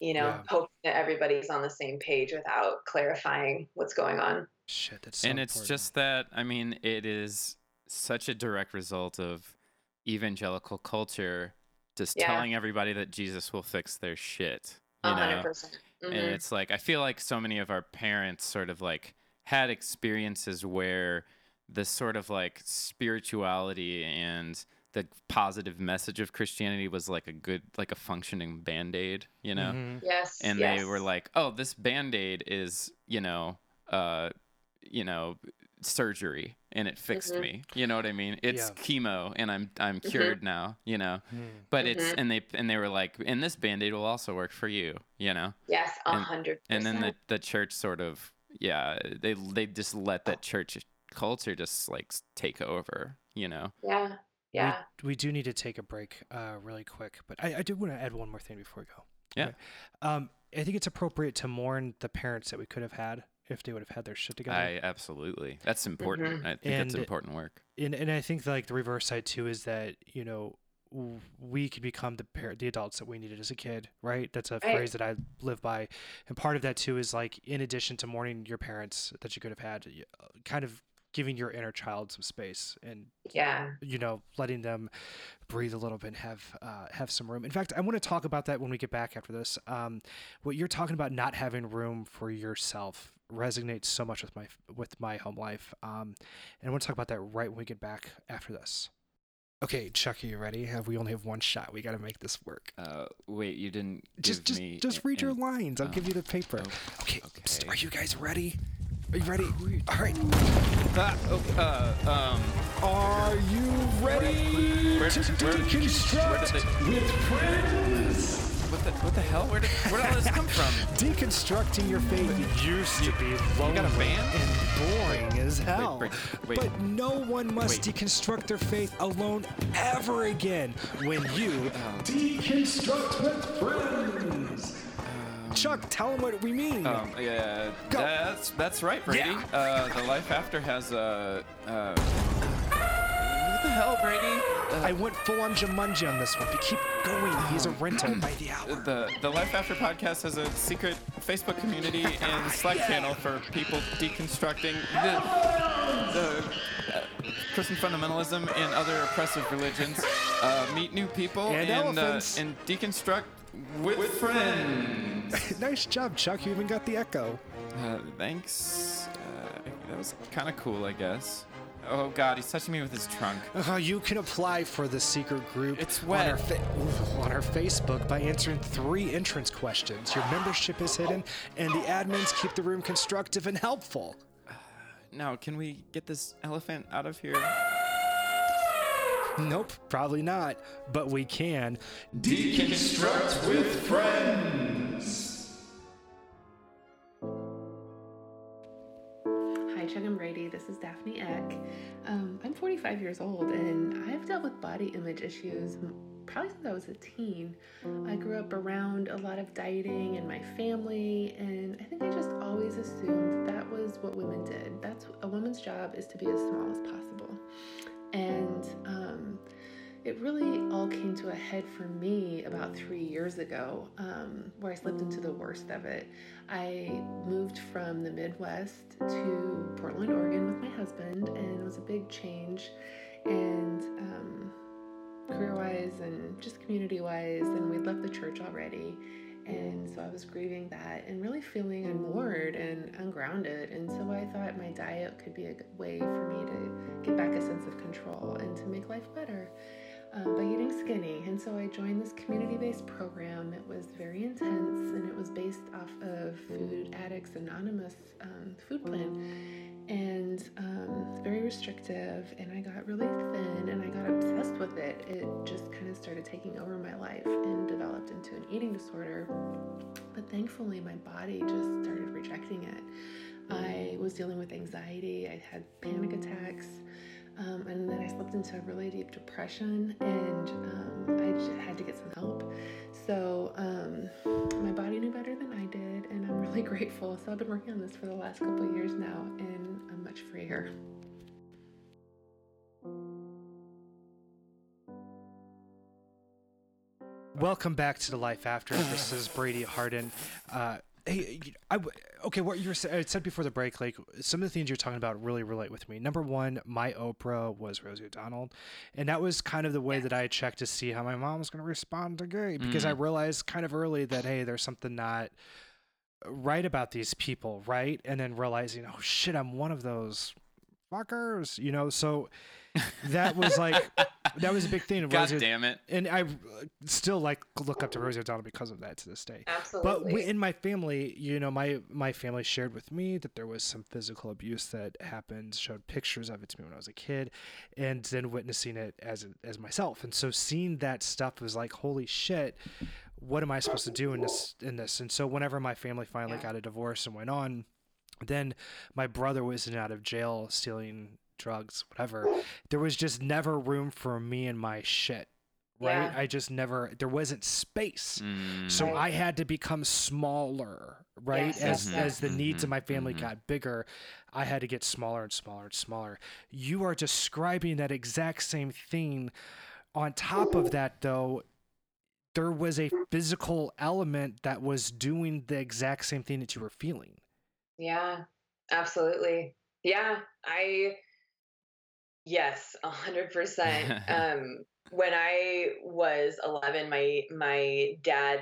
you know Yeah. hoping that everybody's on the same page without clarifying what's going on Shit, that's so and it's just that I mean, it is such a direct result of evangelical culture just Yeah. telling everybody that Jesus will fix their shit. You A know, hundred percent. and it's like I feel like so many of our parents sort of like had experiences where the sort of like spirituality and the positive message of Christianity was like a good like a functioning band-aid, you know? Mhm. Yes. and yes. they were like, "Oh, this band-aid is, you know, uh, you know, surgery and it fixed Mhm. me." You know what I mean? It's Yeah. chemo and I'm I'm Mhm. cured now, you know. Mm. But it's Mhm. and they and they were like, "And this band-aid will also work for you," you know. yes, a and- hundred. And then the the church sort of yeah, they they just let that church culture just like take over, you know. yeah, yeah. We, we do need to take a break uh, really quick, but I, I do want to add one more thing before we go. Yeah. Okay. Um, I think it's appropriate to mourn the parents that we could have had if they would have had their shit together. I absolutely. That's important. Mhm. I think that's important work. and and I think like the reverse side too is that you know we could become the par- the adults that we needed as a kid, right? That's a Right. phrase that I live by, and part of that too is like in addition to mourning your parents that you could have had, uh, kind of giving your inner child some space and Yeah. you know letting them breathe a little bit and have uh, have some room. In fact, I want to talk about that when we get back after this. Um, what you're talking about not having room for yourself resonates so much with my with my home life. Um, and I want to talk about that right when we get back after this. Okay, Chuck, are you ready? Have we only have one shot? We got to make this work. Uh, wait, you didn't Just give just me just a- read your lines. I'll oh, give you the paper. oh, Okay. psst. Are you guys ready? Are you ready? All right. Ah, oh, uh, um, Are you ready where- to deconstruct where did they- with friends? What the what the hell? Where did where did all this come from? Deconstructing your faith used to be lonely got a band? and boring as hell. wait, wait. But no one must deconstruct their faith alone ever again when you Oh. deconstruct with friends. Chuck, tell them what we mean. Um, yeah, Go. that's that's right, Brady. Yeah. Uh, the life after has a. Uh, what the hell, Brady? Uh, I went full on Jumanji on this one, but keep going. He's a rental by the hour. the the Life After podcast has a secret Facebook community and Slack channel for people deconstructing the, the uh, Christian fundamentalism and other oppressive religions. Uh, meet new people And and elephants. uh, and deconstruct with, friends. nice job, Chuck. You even got the echo. Uh, thanks. Uh, that was kind of cool, I guess. Oh God, he's touching me with his trunk. Uh, you can apply for the secret group It's on our, fa- on our Facebook by answering three entrance questions. Your membership is hidden, and the admins keep the room constructive and helpful. Now, can we get this elephant out of here? Nope, probably not, but we can. Deconstruct with friends. Hi, Chuck and Brady. This is Daphne Eck. Um, I'm 45 years old and I've dealt with body image issues probably since I was a teen. I grew up around a lot of dieting in my family, and I think I just always assumed that was what women did. That's a woman's job is to be as small as possible. And um, it really all came to a head for me about three years ago, um, where I slipped into the worst of it. I moved from the Midwest to Portland, Oregon with my husband, and it was a big change. And um, career wise and just community wise, and we'd left the church already. And so I was grieving that and really feeling unmoored and ungrounded. And so I thought my diet could be a way for me to get back a sense of control and to make life better um, by eating skinny. And so I joined this community based program. It was very intense and it was based off of Food Addicts Anonymous um, food plan. And um, very restrictive. And I got really thin and I got obsessed with it. It just kind of started taking over my life and developed into an eating disorder. But thankfully, my body just started rejecting it. I was dealing with anxiety, I had panic attacks. Um, and then I slipped into a really deep depression, and um, I just had to get some help. So um, my body knew better than I did, and I'm really grateful. So I've been working on this for the last couple of years now, and I'm much freer. Welcome back to the Life After. This is Brady Harden. Uh, hey, I, okay, what you were I said before the break, like some of the things you're talking about really relate with me. Number one, my Oprah was Rosie O'Donnell, and that was kind of the way that I checked to see how my mom was going to respond to gay because I mm. realized kind of early that hey, there's something not right about these people, right? And then realizing, oh shit, I'm one of those fuckers, you know. So that was like that was a big thing. God Rosie- damn it. and I uh, still like look up to Rosie O'Donnell because of that to this day. Absolutely. But we, in my family, you know, my my family shared with me that there was some physical abuse that happened. Showed pictures of it to me when I was a kid, and then witnessing it as as myself. And so seeing that stuff was like, holy shit, what am I supposed to do in this in this? And so whenever my family finally Yeah. got a divorce and went on, then my brother was in and out of jail stealing drugs, whatever. There was just never room for me and my shit. Right? Yeah. I just never there wasn't space. Mm. So Right. I had to become smaller, right? Yes, as yes, as the yes. needs of my family Mhm. got bigger, I had to get smaller and smaller and smaller. You are describing that exact same thing. On top of that though, there was a physical element that was doing the exact same thing that you were feeling. Yeah, absolutely. Yeah, I, yes, a hundred percent. Um, when I was 11, my, my dad,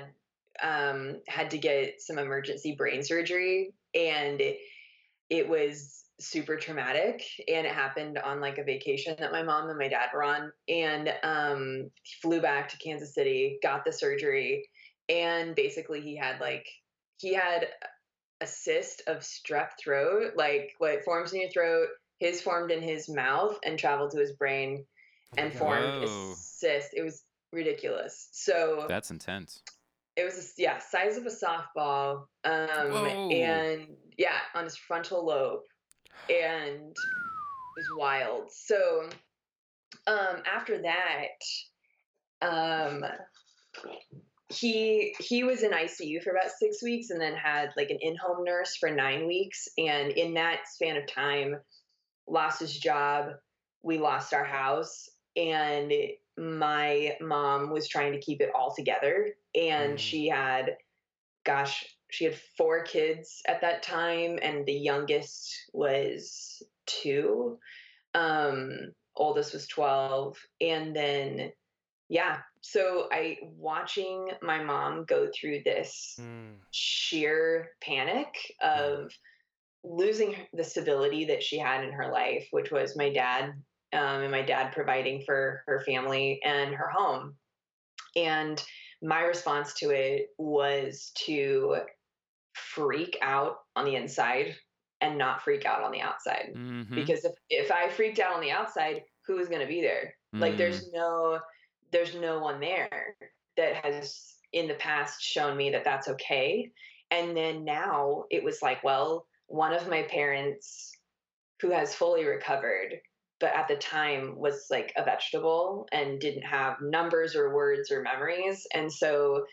um, had to get some emergency brain surgery and it, it was super traumatic and it happened on like a vacation that my mom and my dad were on and, um, flew back to Kansas City, got the surgery and basically he had like, he had a cyst of strep throat, like what forms in your throat, his formed in his mouth and traveled to his brain and God. formed Whoa. a cyst. It was ridiculous. So That's intense. it was a- yeah, size of a softball. Um Whoa. and yeah, on his frontal lobe. And it was wild. So um after that, um he he was in ICU for about six weeks and then had like an in-home nurse for nine weeks. And in that span of time, lost his job. We lost our house, and my mom was trying to keep it all together. And Mm. she had, gosh, she had four kids at that time, and the youngest was two. Um, oldest was 12. And then, yeah, so I watching my mom go through this Mm. sheer panic of losing the stability that she had in her life, which was my dad um, and my dad providing for her family and her home. And my response to it was to freak out on the inside and not freak out on the outside. Mhm. Because if, if I freaked out on the outside, who was going to be there? Like Mm. there's no there's no one there that has in the past shown me that that's okay. And then now it was like, well, one of my parents who has fully recovered but at the time was like a vegetable and didn't have numbers or words or memories and so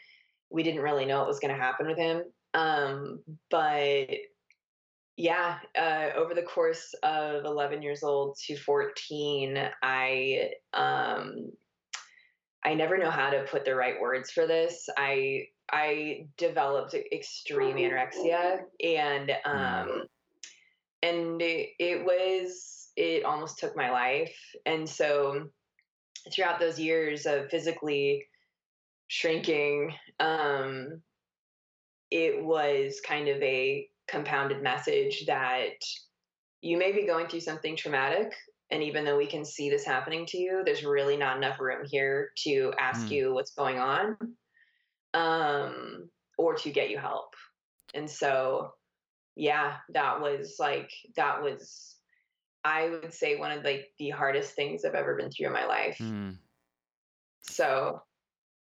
we didn't really know what was going to happen with him. Um, but yeah uh, over the course of 11 years old to 14 i um, i never know how to put the right words for this. I i developed extreme anorexia and um, and it, it was it almost took my life. And so throughout those years of physically shrinking um it was kind of a compounded message that you may be going through something traumatic and even though we can see this happening to you there's really not enough room here to ask Mm. you what's going on um or to get you help and so yeah that was like that was i would say one of like the hardest things i've ever been through in my life Mm. so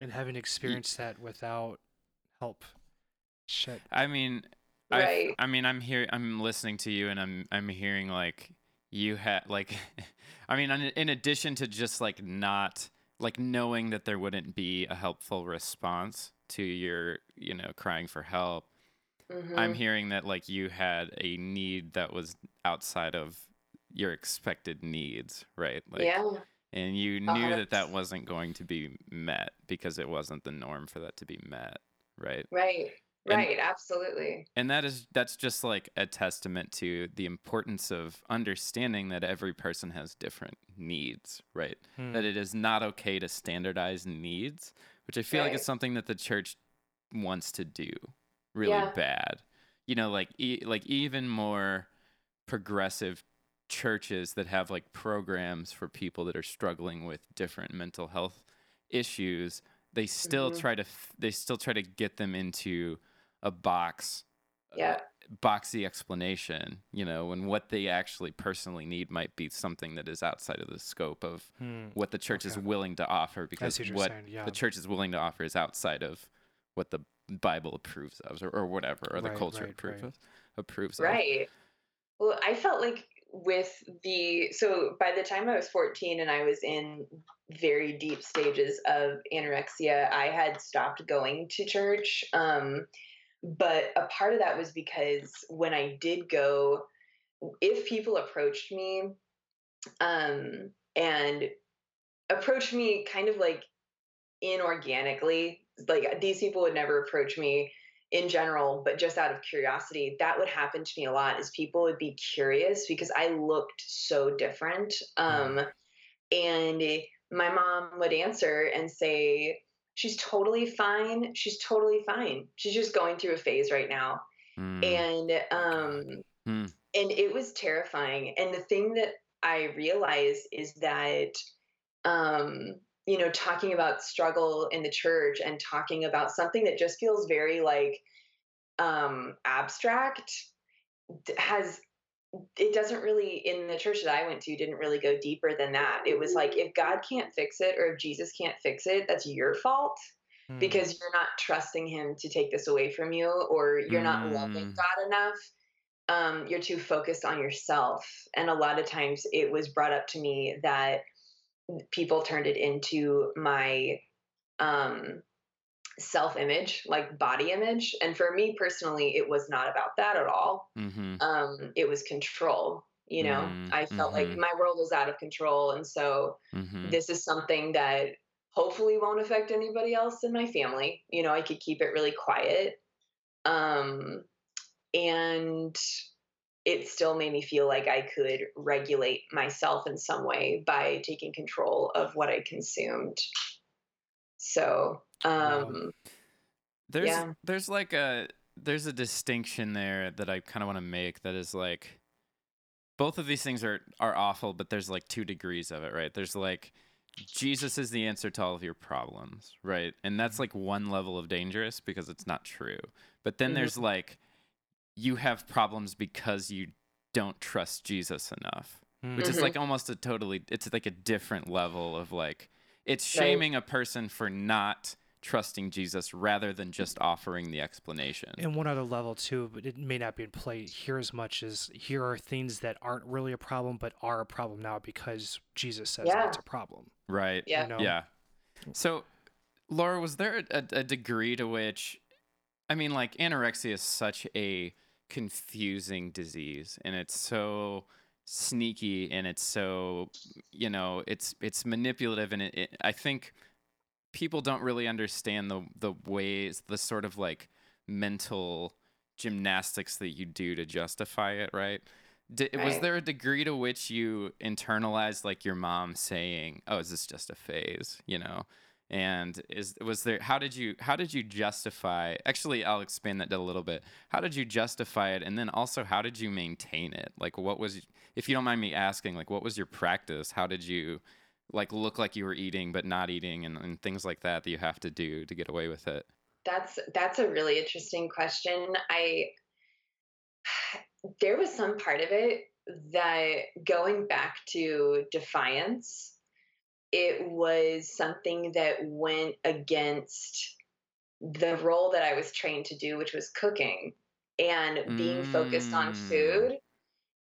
And having experienced that without help. Shit. I mean, I, Right. I mean, I'm here. I'm listening to you, and I'm I'm hearing like you had like, I mean, in, addition to just like not like knowing that there wouldn't be a helpful response to your you know crying for help. I'm mhm. hearing that like you had a need that was outside of your expected needs, right? Like, yeah and you knew that that wasn't going to be met because it wasn't the norm for that to be met, right? right And- right absolutely and that is that's just like a testament to the importance of understanding that every person has different needs right Hmm. that it is not okay to standardize needs which i feel like Right. is something that the church wants to do really Yeah. bad you know like e- like even more progressive churches that have like programs for people that are struggling with different mental health issues they still Mhm. try to f- they still try to get them into a box uh, Yeah. boxy explanation you know and what they actually personally need might be something that is outside of the scope of Hmm. what the church is willing to offer because what what yeah. the church is willing to offer is outside of what the bible approves of or, or whatever or the Right, culture right, approves right. of approves of Right. Well, I felt like with the so by the time I was 14 and I was in very deep stages of anorexia, I had stopped going to church. Um, but a part of that was because when I did go, if people approached me um, and approached me kind of like inorganically, like these people would never approach me in general, but just out of curiosity, that would happen to me a lot. Is people would be curious because I looked so different, um, and my mom would answer and say, "She's totally fine. She's totally fine. She's just going through a phase right now." Mm, And um, Hmm. and it was terrifying. And the thing that I realized is that um, you know, talking about struggle in the church and talking about something that just feels very like um abstract has it doesn't really in the church that I went to didn't really go deeper than that. It was like if God can't fix it or if Jesus can't fix it, that's your fault Hmm. because you're not trusting him to take this away from you or you're not loving Mm. God enough. Um, you're too focused on yourself. And a lot of times it was brought up to me that people turned it into my um, self image, like body image. And for me personally, it was not about that at all. mhm. Um, it was control. You know, Mm, I felt like mhm. my world was out of control. And so Mhm. this is something that hopefully won't affect anybody else in my family. You know, I could keep it really quiet. Um, and it still made me feel like I could regulate myself in some way by taking control of what I consumed. So, Wow. um, there's Yeah. there's like a there's a distinction there that I kind of want to make that is like both of these things are are awful, but there's like two degrees of it, right? There's like Jesus is the answer to all of your problems, right? And that's like one level of dangerous because it's not true. But then Mhm. there's like you have problems because you don't trust Jesus enough, which is like almost a totally it's like a different level of like it's Right. shaming a person for not trusting Jesus rather than just offering the explanation. And one other level too, but it may not be in play here as much as here are things that aren't really a problem, but are a problem now because Jesus says Yeah. that's a problem. Right. Yeah. You know? Yeah. So, Laura, was there a, a degree to which, I mean, like anorexia is such a confusing disease, and it's so sneaky, and it's so, you know, it's it's manipulative, and it, it I think people don't really understand the the ways, the sort of like mental gymnastics that you do to justify it, right? Di Was there a degree to which you internalized like your mom saying, "Oh, is this just a phase?" You know, and is was there? How did you how did you justify? Actually, I'll expand that a little bit. How did you justify it, and then also how did you maintain it? Like, what was, if you don't mind me asking, like, what was your practice? How did you like look like you were eating but not eating, and, and things like that that you have to do to get away with it? That's that's a really interesting question. I there was some part of it that going back to defiance, it was something that went against the role that I was trained to do, which was cooking and being focused on Mm. food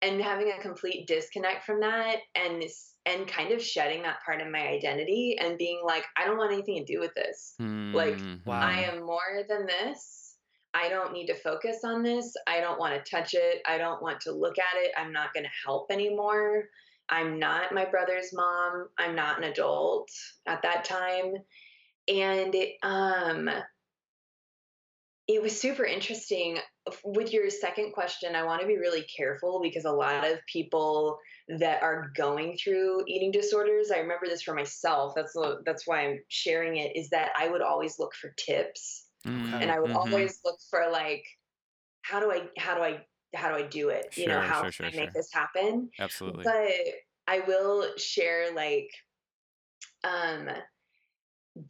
and having a complete disconnect from that and and kind of shedding that part of my identity and being like I don't want anything to do with this. Like, Mhm. Wow. I am more than this. I don't need to focus on this. I don't want to touch it. I don't want to look at it. I'm not going to help anymore. I'm not my brother's mom. I'm not an adult at that time. And it, um it was super interesting with your second question. I want to be really careful because a lot of people that are going through eating disorders, I remember this for myself. That's that's why I'm sharing it is that I would always look for tips Mm, and I would mhm. always look for like how do I how do I how do I do it? you know, how sure, can I make sure. this happen? absolutely. But I will share like um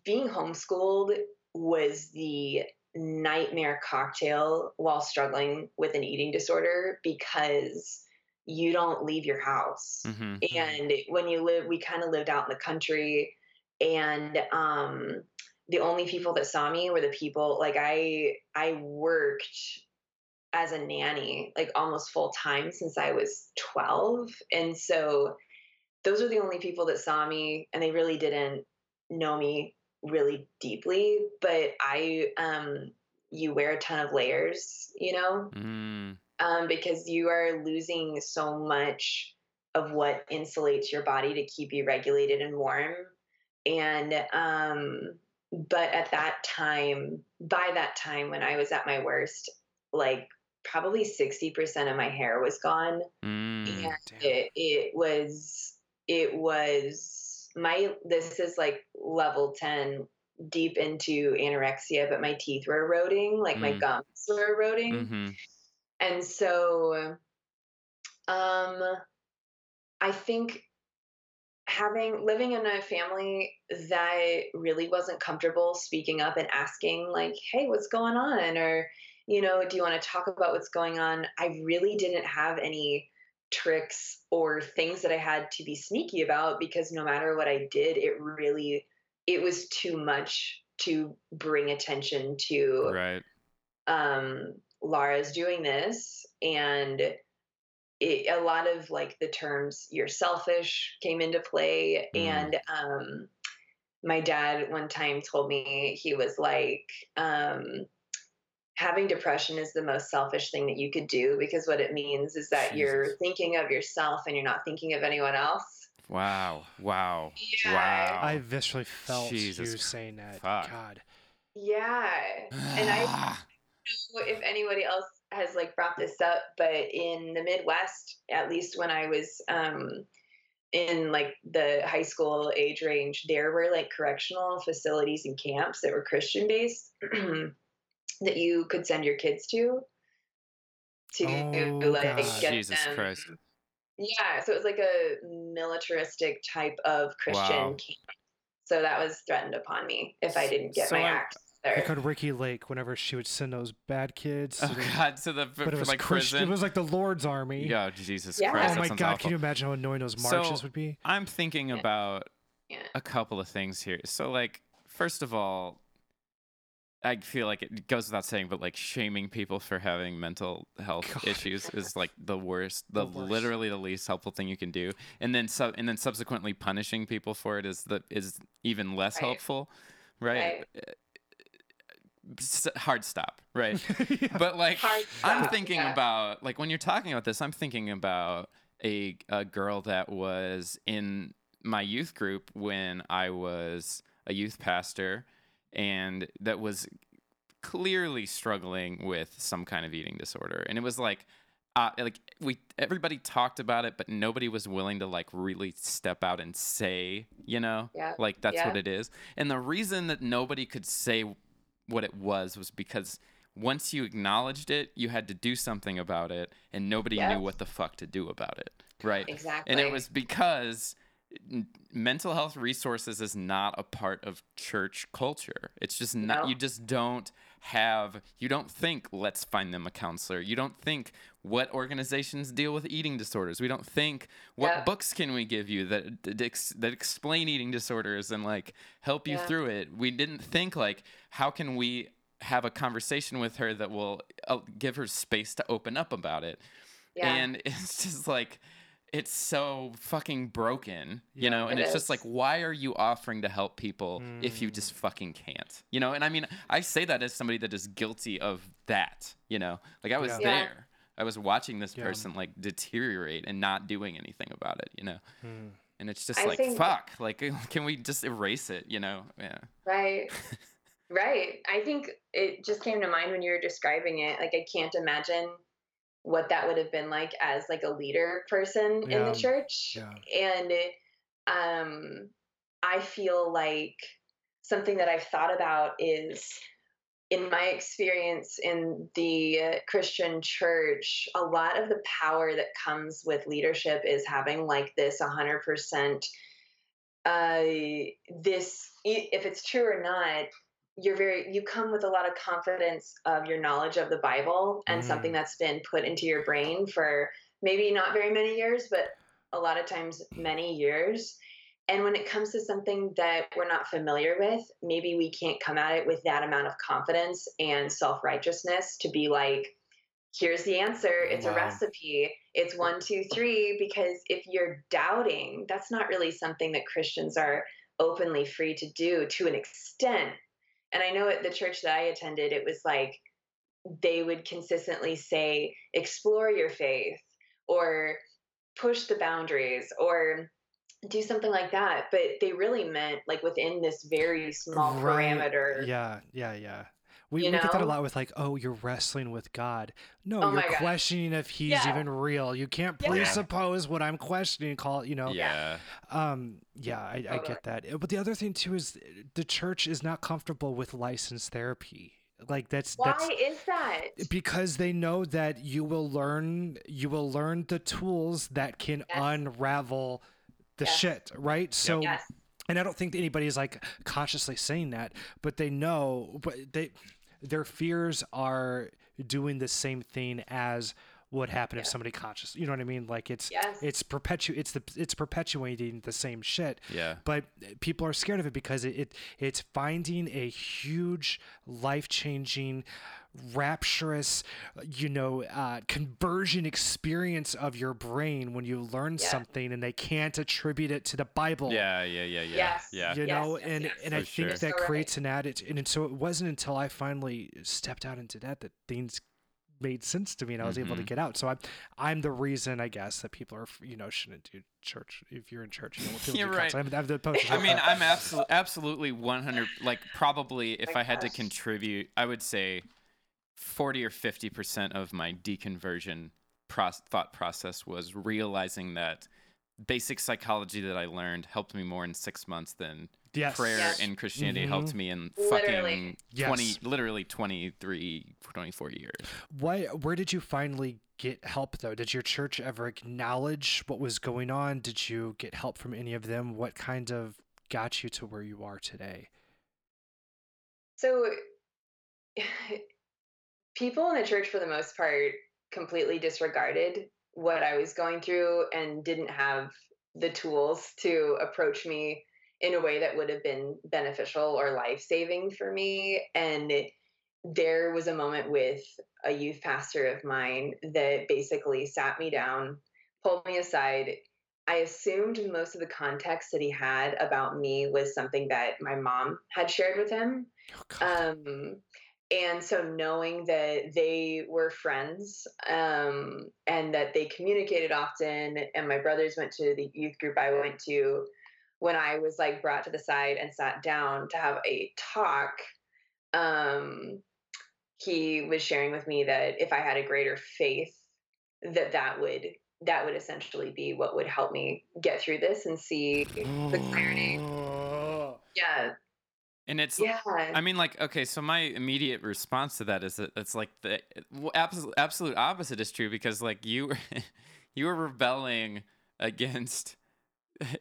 being homeschooled was the nightmare cocktail while struggling with an eating disorder because you don't leave your house Mhm. and when you live we kind of lived out in the country and um the only people that saw me were the people like i i worked as a nanny like almost full time since i was 12 and so those are the only people that saw me and they really didn't know me really deeply but i um you wear a ton of layers you know Mm, um, because you are losing so much of what insulates your body to keep you regulated and warm. And, um, but at that time, by that time when I was at my worst, like probably 60% of my hair was gone. mm. and it, it was, it was my, this is like level 10 deep into anorexia, but my teeth were eroding, like my Mm. gums were eroding Mhm. and so um i think having living in a family that really wasn't comfortable speaking up and asking like hey what's going on or you know do you want to talk about what's going on i really didn't have any tricks or things that i had to be sneaky about because no matter what i did it really it was too much to bring attention to Right. um, Laura's doing this, and it, a lot of like the terms "you're selfish" came into play. Mm. And um, my dad one time told me he was like, um, "Having depression is the most selfish thing that you could do because what it means is that you're thinking of yourself and you're not thinking of anyone else." Wow. Wow. Yeah. Wow. I viscerally felt Jesus you saying that. fuck. God. Yeah, and I know if anybody else has like brought this up, but in the Midwest, at least when I was um, in like the high school age range, there were like correctional facilities and camps that were Christian based. that you could send your kids to to Oh, like God. get Jesus them Christ. yeah so it was like a militaristic type of christian Wow. camp so that was threatened upon me if i didn't get So, my like- act I there called Ricki Lake whenever she would send those bad kids. Oh to the- God, to the but it was like Christian. prison. It was like the Lord's army. yeah, Jesus Yeah. Christ. Oh my God! awful. Can you imagine how annoying those So- marches would be? I'm thinking Yeah. about yeah a couple of things here. So, like, first of all, I feel like it goes without saying, but like shaming people for having mental health God. issues is like the worst, the, The worst. literally the least helpful thing you can do. And then sub, and then subsequently punishing people for it is the is even less Right. helpful, right? Right. S- Hard stop, right? Yeah. but like Hard i'm thinking yeah. about like when you're talking about this i'm thinking about a, a girl that was in my youth group when i was a youth pastor and that was clearly struggling with some kind of eating disorder and it was like uh, like we everybody talked about it but nobody was willing to like really step out and say you know Yeah. like that's Yeah. what it is and the reason that nobody could say what it was was because once you acknowledged it, you had to do something about it, and nobody Yep. knew what the fuck to do about it, right? exactly And it was because mental health resources is not a part of church culture. It's just not. No. You just don't have. You don't think. Let's find them a counselor. You don't think what organizations deal with eating disorders. We don't think what Yeah. books can we give you that that, ex, that explain eating disorders and like help you Yeah. through it. We didn't think like how can we have a conversation with her that will uh, give her space to open up about it yeah and it's just like it's so fucking broken you Yeah. know and It it's just like why are you offering to help people if you Mm. just fucking can't you know and i mean i say that as somebody that is guilty of that you know like i was Yeah. Yeah. there i was watching this Yeah. person like deteriorate and not doing anything about it you know Hmm. and it's just I like think- fuck like can we just erase it you know yeah Right. right. I think it just came to mind when you were describing it. Like I can't imagine what that would have been like as like a leader person in the church. Yeah. And um I feel like something that I've thought about is in my experience in the Christian church, a lot of the power that comes with leadership is having like this 100% uh, this if it's true or not you're very you come with a lot of confidence of your knowledge of the bible and something mm. that's been put into your brain for maybe not very many years but a lot of times many years. And when it comes to something that we're not familiar with maybe we can't come at it with that amount of confidence and self-righteousness to be like here's the answer. It's a recipe. It's one two three because if you're doubting that's not really something that christians are openly free to do to an extent and i know at the church that i attended it was like they would consistently say explore your faith or push the boundaries or do something like that but they really meant like within this very small Right. parameter Yeah, yeah, yeah. We, You we get that a lot with like, oh, you're wrestling with God. No, Oh you're my God. questioning if He's Yeah. even real. You can't Yeah. presuppose what I'm questioning. Call it, you know. yeah Um, yeah, I, I get that. Uh, But the other thing too is uh, the church is not comfortable with licensed therapy. Like that's why that's is that because they know that you will learn you will learn the tools that can Yes. unravel the Yes. shit, right? So yes and I don't think anybody is like consciously saying that, but they know, but they their fears are doing the same thing as would happen if somebody conscious. You know what I mean? Like it's Yes. it's perpetu it's the it's perpetuating the same shit. yeah But people are scared of it because it, it it's finding a huge life changing rapturous you know uh, conversion experience of your brain when you learn Yeah. something and they can't attribute it to the bible yeah yeah yeah yeah Yes. yeah you Yes, know yes, and yes. and i think sure. that So right. creates an attitude and so it wasn't until i finally stepped out into that that things made sense to me and i was able to Mhm. get out so i'm i'm the reason i guess that people are you know shouldn't do church if you're in church You know, you're right. I'm, I'm the poster I mean, I'm absolutely, absolutely 100. Like, probably if My I had to contribute, I would say 40 or 50 percent of my deconversion proc- thought process was realizing that basic psychology that I learned helped me more in six months than Yes. prayer Yes. in Christianity Mhm. helped me in Literally. fucking 20, Yes. literally 23, 24 years. Why? Where did you finally get help though? Did your church ever acknowledge what was going on? Did you get help from any of them? What kind of got you to where you are today? So, people in the church, for the most part, completely disregarded what I was going through and didn't have the tools to approach me in a way that would have been beneficial or life saving for me. And there was a moment with a youth pastor of mine that basically sat me down, pulled me aside. I assumed most of the context that he had about me was something that my mom had shared with him. Oh, Um, and so knowing that they were friends um, and that they communicated often, and my brothers went to the youth group I went to when I was like brought to the side and sat down to have a talk. Um, he was sharing with me that if I had a greater faith, that that would that would essentially be what would help me get through this and see the clarity. Yeah, And it's yeah. I mean, like, okay, so my immediate response to that is that it's like the absolute absolute opposite is true because like you were you were rebelling against.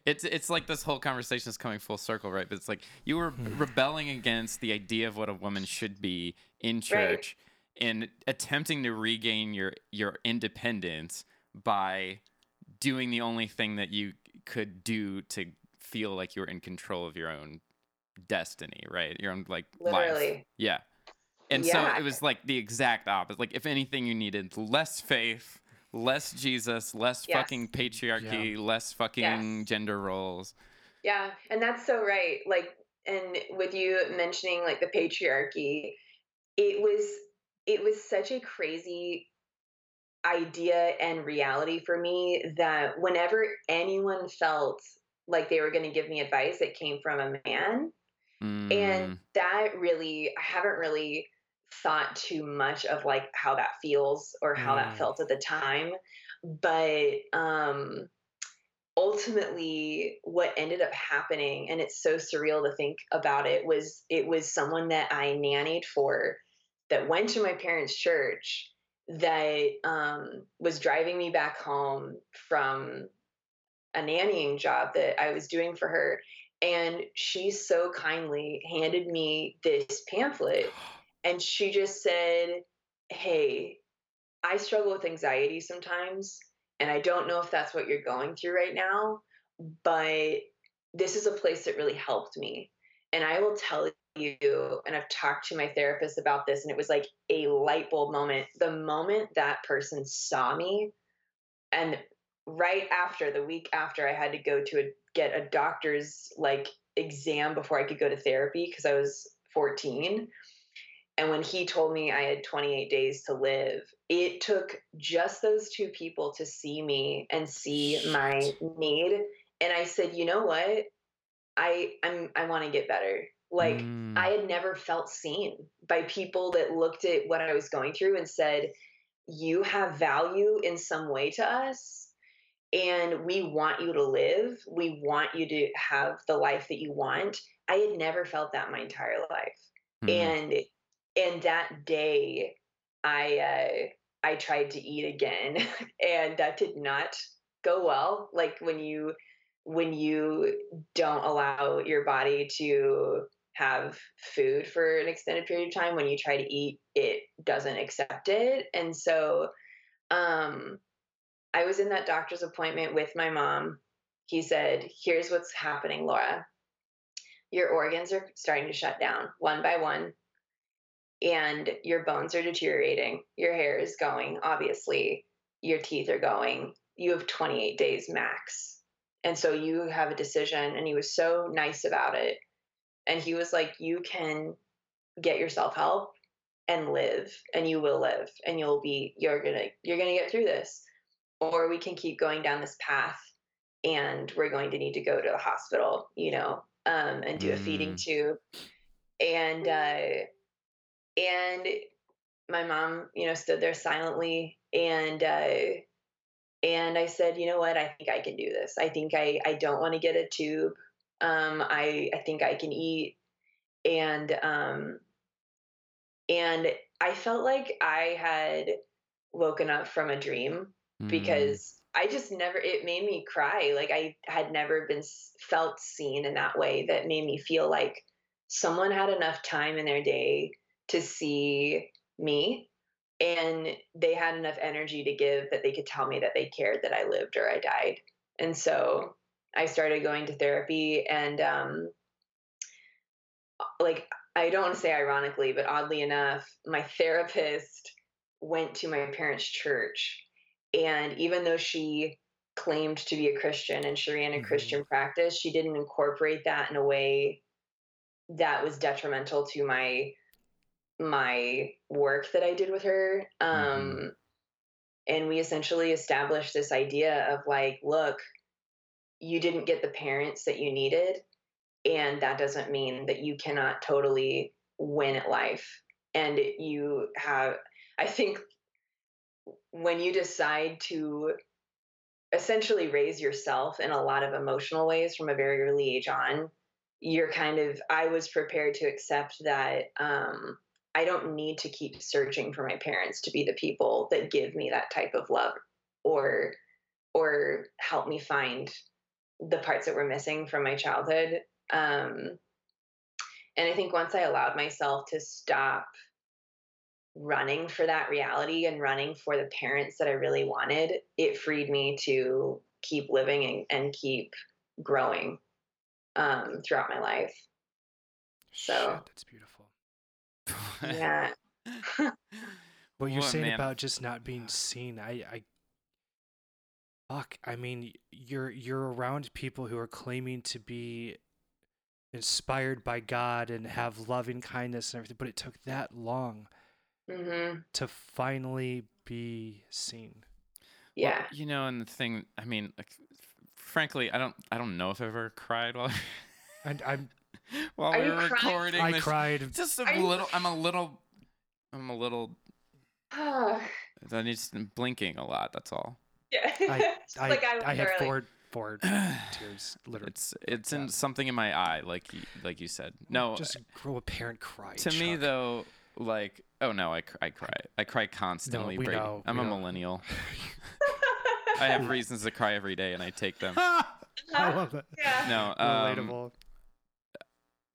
It's it's like this whole conversation is coming full circle, right? But it's like you were hmm. rebelling against the idea of what a woman should be in church, and attempting to regain your your independence by doing the only thing that you could do to feel like you were in control of your own destiny, right? Your own like life. Yeah. And Yeah. so it was like the exact opposite. Like if anything you needed less faith, less Jesus, less Yes. fucking patriarchy, less fucking gender roles. Yeah, and that's so right. Like, and with you mentioning like the patriarchy, it was it was such a crazy idea and reality for me that whenever anyone felt like they were going to give me advice, it came from a man, Mm, and that really I haven't really thought too much of like how that feels or how Mm. that felt at the time, but um ultimately what ended up happening and it's so surreal to think about it was it was someone that i nannied for that went to my parents church that um, was driving me back home from a nannying job that i was doing for her and she so kindly handed me this pamphlet and she just said hey i struggle with anxiety sometimes and I don't know if that's what you're going through right now, but this is a place that really helped me. And I will tell you, and I've talked to my therapist about this, and it was like a light bulb moment. The moment that person saw me, and right after, the week after, I had to go to a, get a doctor's like exam before I could go to therapy because I was 14. And when he told me I had 28 days to live, it took just those two people to see me and see my need. And I said, you know what? I I'm I want to get better. Like mm, I had never felt seen by people that looked at what I was going through and said, you have value in some way to us. And we want you to live. We want you to have the life that you want. I had never felt that my entire life mm, and and that day i uh i tried to eat again and that did not go well like when you when you don't allow your body to have food for an extended period of time when you try to eat it doesn't accept it and so um i was in that doctor's appointment with my mom. He said here's what's happening laura. Your organs are starting to shut down one by one and your bones are deteriorating your hair is going obviously your teeth are going you have 28 days max. And so you have a decision and he was so nice about it. And he was like you can get yourself help and live and you will live and you'll be you're gonna you're gonna get through this. Or we can keep going down this path and we're going to need to go to the hospital you know um, and do a feeding Mm. tube. And uh, and my mom you know stood there silently and uh, and I said, you know what? I think I can do this. I think I I don't want to get a tube. Um, I I think I can eat, and um, and I felt like I had woken up from a dream Mm. because I just never. It made me cry. Like I had never been felt seen in that way. That made me feel like someone had enough time in their day to see me and they had enough energy to give that they could tell me that they cared that I lived or I died. And so I started going to therapy and um like I don't want to say ironically, but oddly enough, my therapist went to my parents' church and even though she claimed to be a Christian and she ran a Mhm. Christian practice, she didn't incorporate that in a way that was detrimental to my my work that I did with her. Um, And we essentially established this idea of like, look, you didn't get the parents that you needed. And that doesn't mean that you cannot totally win at life. And you have, I think, when you decide to essentially raise yourself in a lot of emotional ways from a very early age on, you're kind of, I was prepared to accept that um, I don't need to keep searching for my parents to be the people that give me that type of love or or help me find the parts that were missing from my childhood. Um, and I think once I allowed myself to stop running for that reality and running for the parents that I really wanted, it freed me to keep living and, and keep growing um, throughout my life. So- Shit, that's beautiful. Yeah. What you're Well, saying man. about just not being seen, I, I, fuck. I mean, you're you're around people who are claiming to be inspired by God and have loving kindness and everything, but it took that long hmm to finally be seen. Well, Yeah. you know, and the thing, I mean, like, frankly, I don't, I don't know if I've ever cried while, And I'm while Are we you were recording. I this. cried. Just a Are you little. I'm a little. I'm a little. I just am blinking a lot. That's all. yeah. I Just I, like I, I had early. four four tears literally. It's it's in something in my eye, like you, like you said. No, just grow a parent cry. to me though, like oh no, I, I cry. I cry constantly. we Brady. know, I'm we a know. millennial. I have reasons to cry every day, and I take them. I love that. Yeah. No, um, Relatable.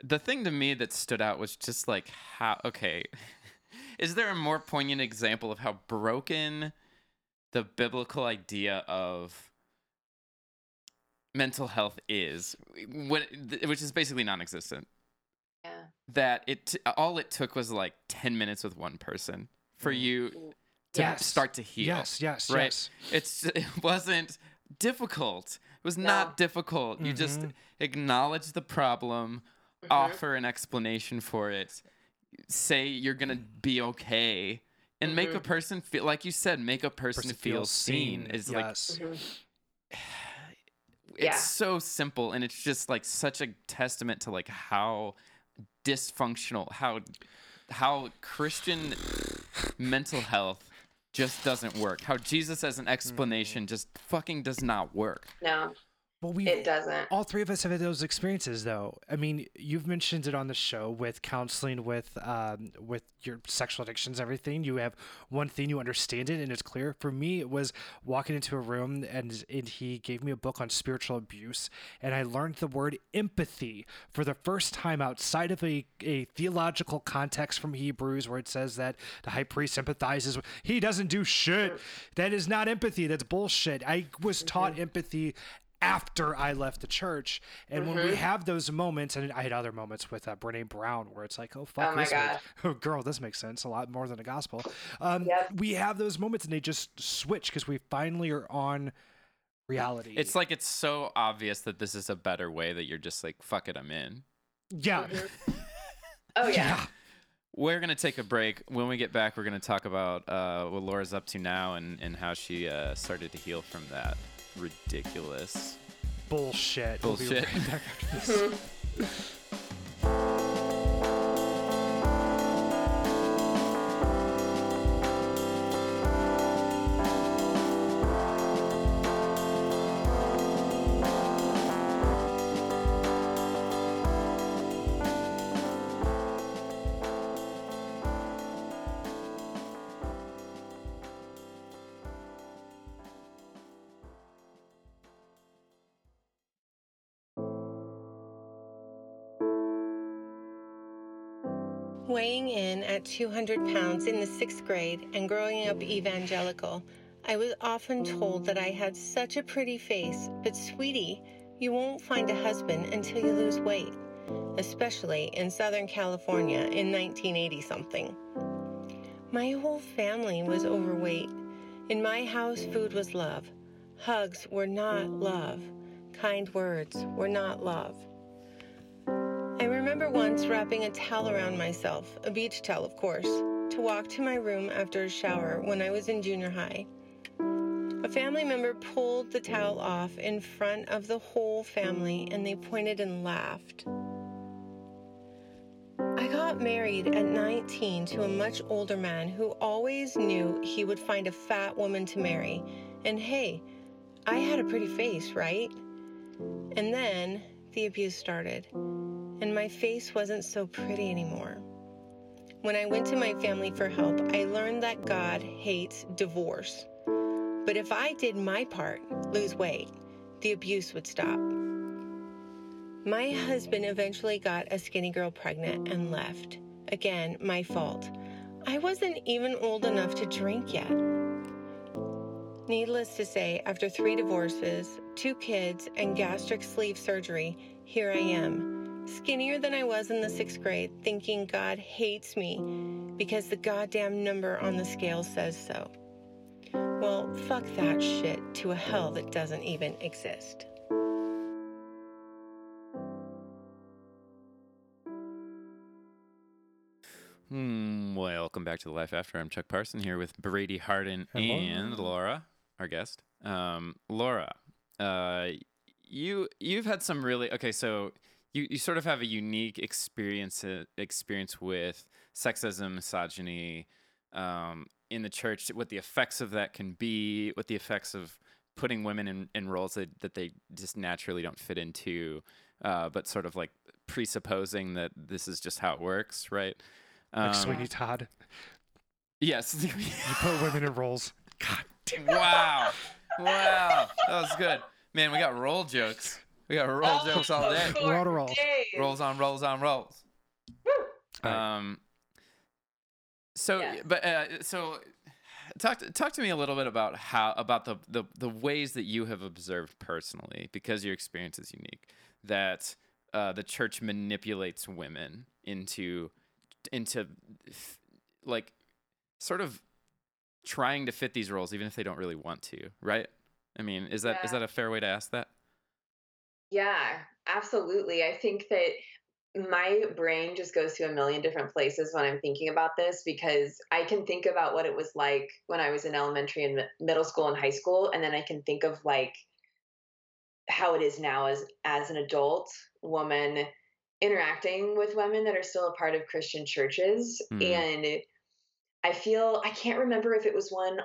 The thing to me that stood out was just like how okay is there a more poignant example of how broken the biblical idea of mental health is when, which is basically non-existent Yeah. that it all it took was like 10 minutes with one person for Mm. you to Yes. start to heal Yes, yes, right? yes. it's it wasn't difficult it was not No. difficult you just Mhm. acknowledge the problem Mhm. offer an explanation for it say you're gonna be okay and make a Mhm. person feel like you said make a person, Person feel feels seen, is like yes. Mhm. it's Yeah. so simple and it's just like such a testament to like how dysfunctional how how christian mental health just doesn't work how jesus as an explanation just fucking does not work No, Well, we it doesn't. all three of us have had those experiences, though. I mean, you've mentioned it on the show with counseling, with um, with your sexual addictions, everything. You have one thing, you understand it, and it's clear. For me, it was walking into a room and, and he gave me a book on spiritual abuse, and I learned the word empathy for the first time outside of a, a theological context from Hebrews, where it says that the high priest sympathizes. with He doesn't do shit. That is not empathy. That's bullshit. I was taught empathy after I left the church. And when we have those moments, and I had other moments with uh, Brene Brown where it's like, oh, fuck, Oh my this makes- oh, girl, this makes sense a lot more than the gospel. Um, Yep. We have those moments and they just switch because we finally are on reality. it's like it's so obvious that this is a better way that you're just like fuck it i'm in yeah. Oh yeah. we're gonna take a break when we get back we're gonna talk about uh, what laura's up to now and, and how she uh, started to heal from that ridiculous Bullshit. We'll be Bullshit. right 200 pounds in the sixth grade and growing up evangelical, I was often told that I had such a pretty face, but sweetie, you won't find a husband until you lose weight, especially in Southern California in 1980 something. My whole family was overweight. In my house, food was love. Hugs were not love. Kind words were not love. I remember once wrapping a towel around myself, a beach towel, of course, to walk to my room after a shower when I was in junior high. A family member pulled the towel off in front of the whole family and they pointed and laughed. I got married at 19 to a much older man who always knew he would find a fat woman to marry. And hey, I had a pretty face, right? And then the abuse started, and my face wasn't so pretty anymore. When I went to my family for help, I learned that God hates divorce. But if I did my part, lose weight, the abuse would stop. My husband eventually got a skinny girl pregnant and left. Again, my fault. I wasn't even old enough to drink yet. Needless to say, after three divorces, two kids, and gastric sleeve surgery, here I am, skinnier than I was in the sixth grade, thinking God hates me because the goddamn number on the scale says so. Well, fuck that shit to a hell that doesn't even exist. Hmm, welcome back to the Life After. I'm Chuck Parson here with Brady Harden Hello. and Laura, our guest. Um, Laura, uh, you you've had some really okay. So you, you sort of have a unique experience uh, experience with sexism, misogyny um, in the church. What the effects of that can be. What the effects of putting women in, in roles that, that they just naturally don't fit into, uh, but sort of like presupposing that this is just how it works, right? Like Um, Sweeney Todd. Yes. You put women in roles. God damn. wow. Wow. That was good. Man, we got roll jokes. We got roll Oh, jokes all day. four Roll to roll. days. Rolls on rolls on rolls. All right. Um so Yeah. but uh, so talk to, talk to me a little bit about how about the, the the ways that you have observed personally because your experience is unique that uh, the church manipulates women into into like sort of trying to fit these roles even if they don't really want to right i mean is that is Yeah. that a fair way to ask that Yeah, absolutely. I think that my brain just goes to a million different places when I'm thinking about this because I can think about what it was like when I was in elementary and middle school and high school, and then I can think of like how it is now as as an adult woman interacting with women that are still a part of Christian churches, Mm. and I feel I can't remember if it was one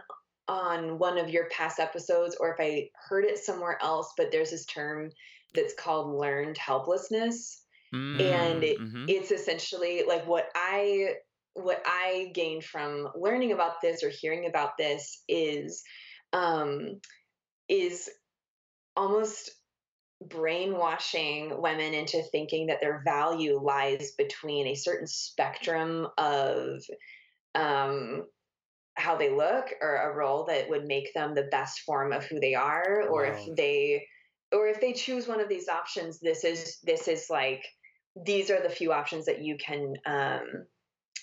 on one of your past episodes or if I heard it somewhere else, but there's this term that's called learned helplessness and it, Mhm. it's essentially like what i what i gained from learning about this or hearing about this is um is almost brainwashing women into thinking that their value lies between a certain spectrum of um how they look or a role that would make them the best form of who they are or Wow. if they or if they choose one of these options this is this is like these are the few options that you can um,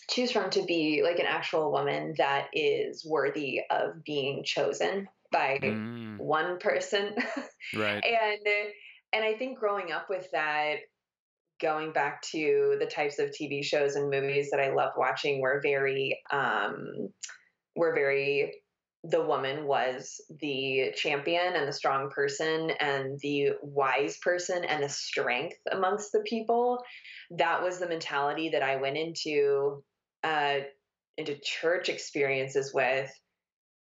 choose from to be like an actual woman that is worthy of being chosen by Mm, one person. Right. And and i think growing up with that going back to the types of tv shows and movies that i love watching were very um were very the woman was the champion and the strong person and the wise person and the strength amongst the people that was the mentality that i went into uh into church experiences with.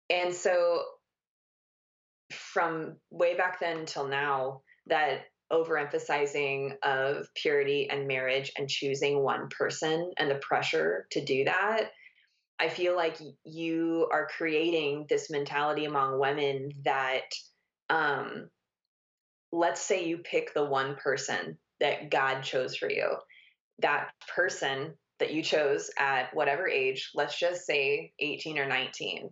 And so from way back then till now that overemphasizing of purity and marriage and choosing one person and the pressure to do that i feel like you are creating this mentality among women that um let's say you pick the one person that god chose for you. That person that you chose at whatever age, let's just say 18 or 19,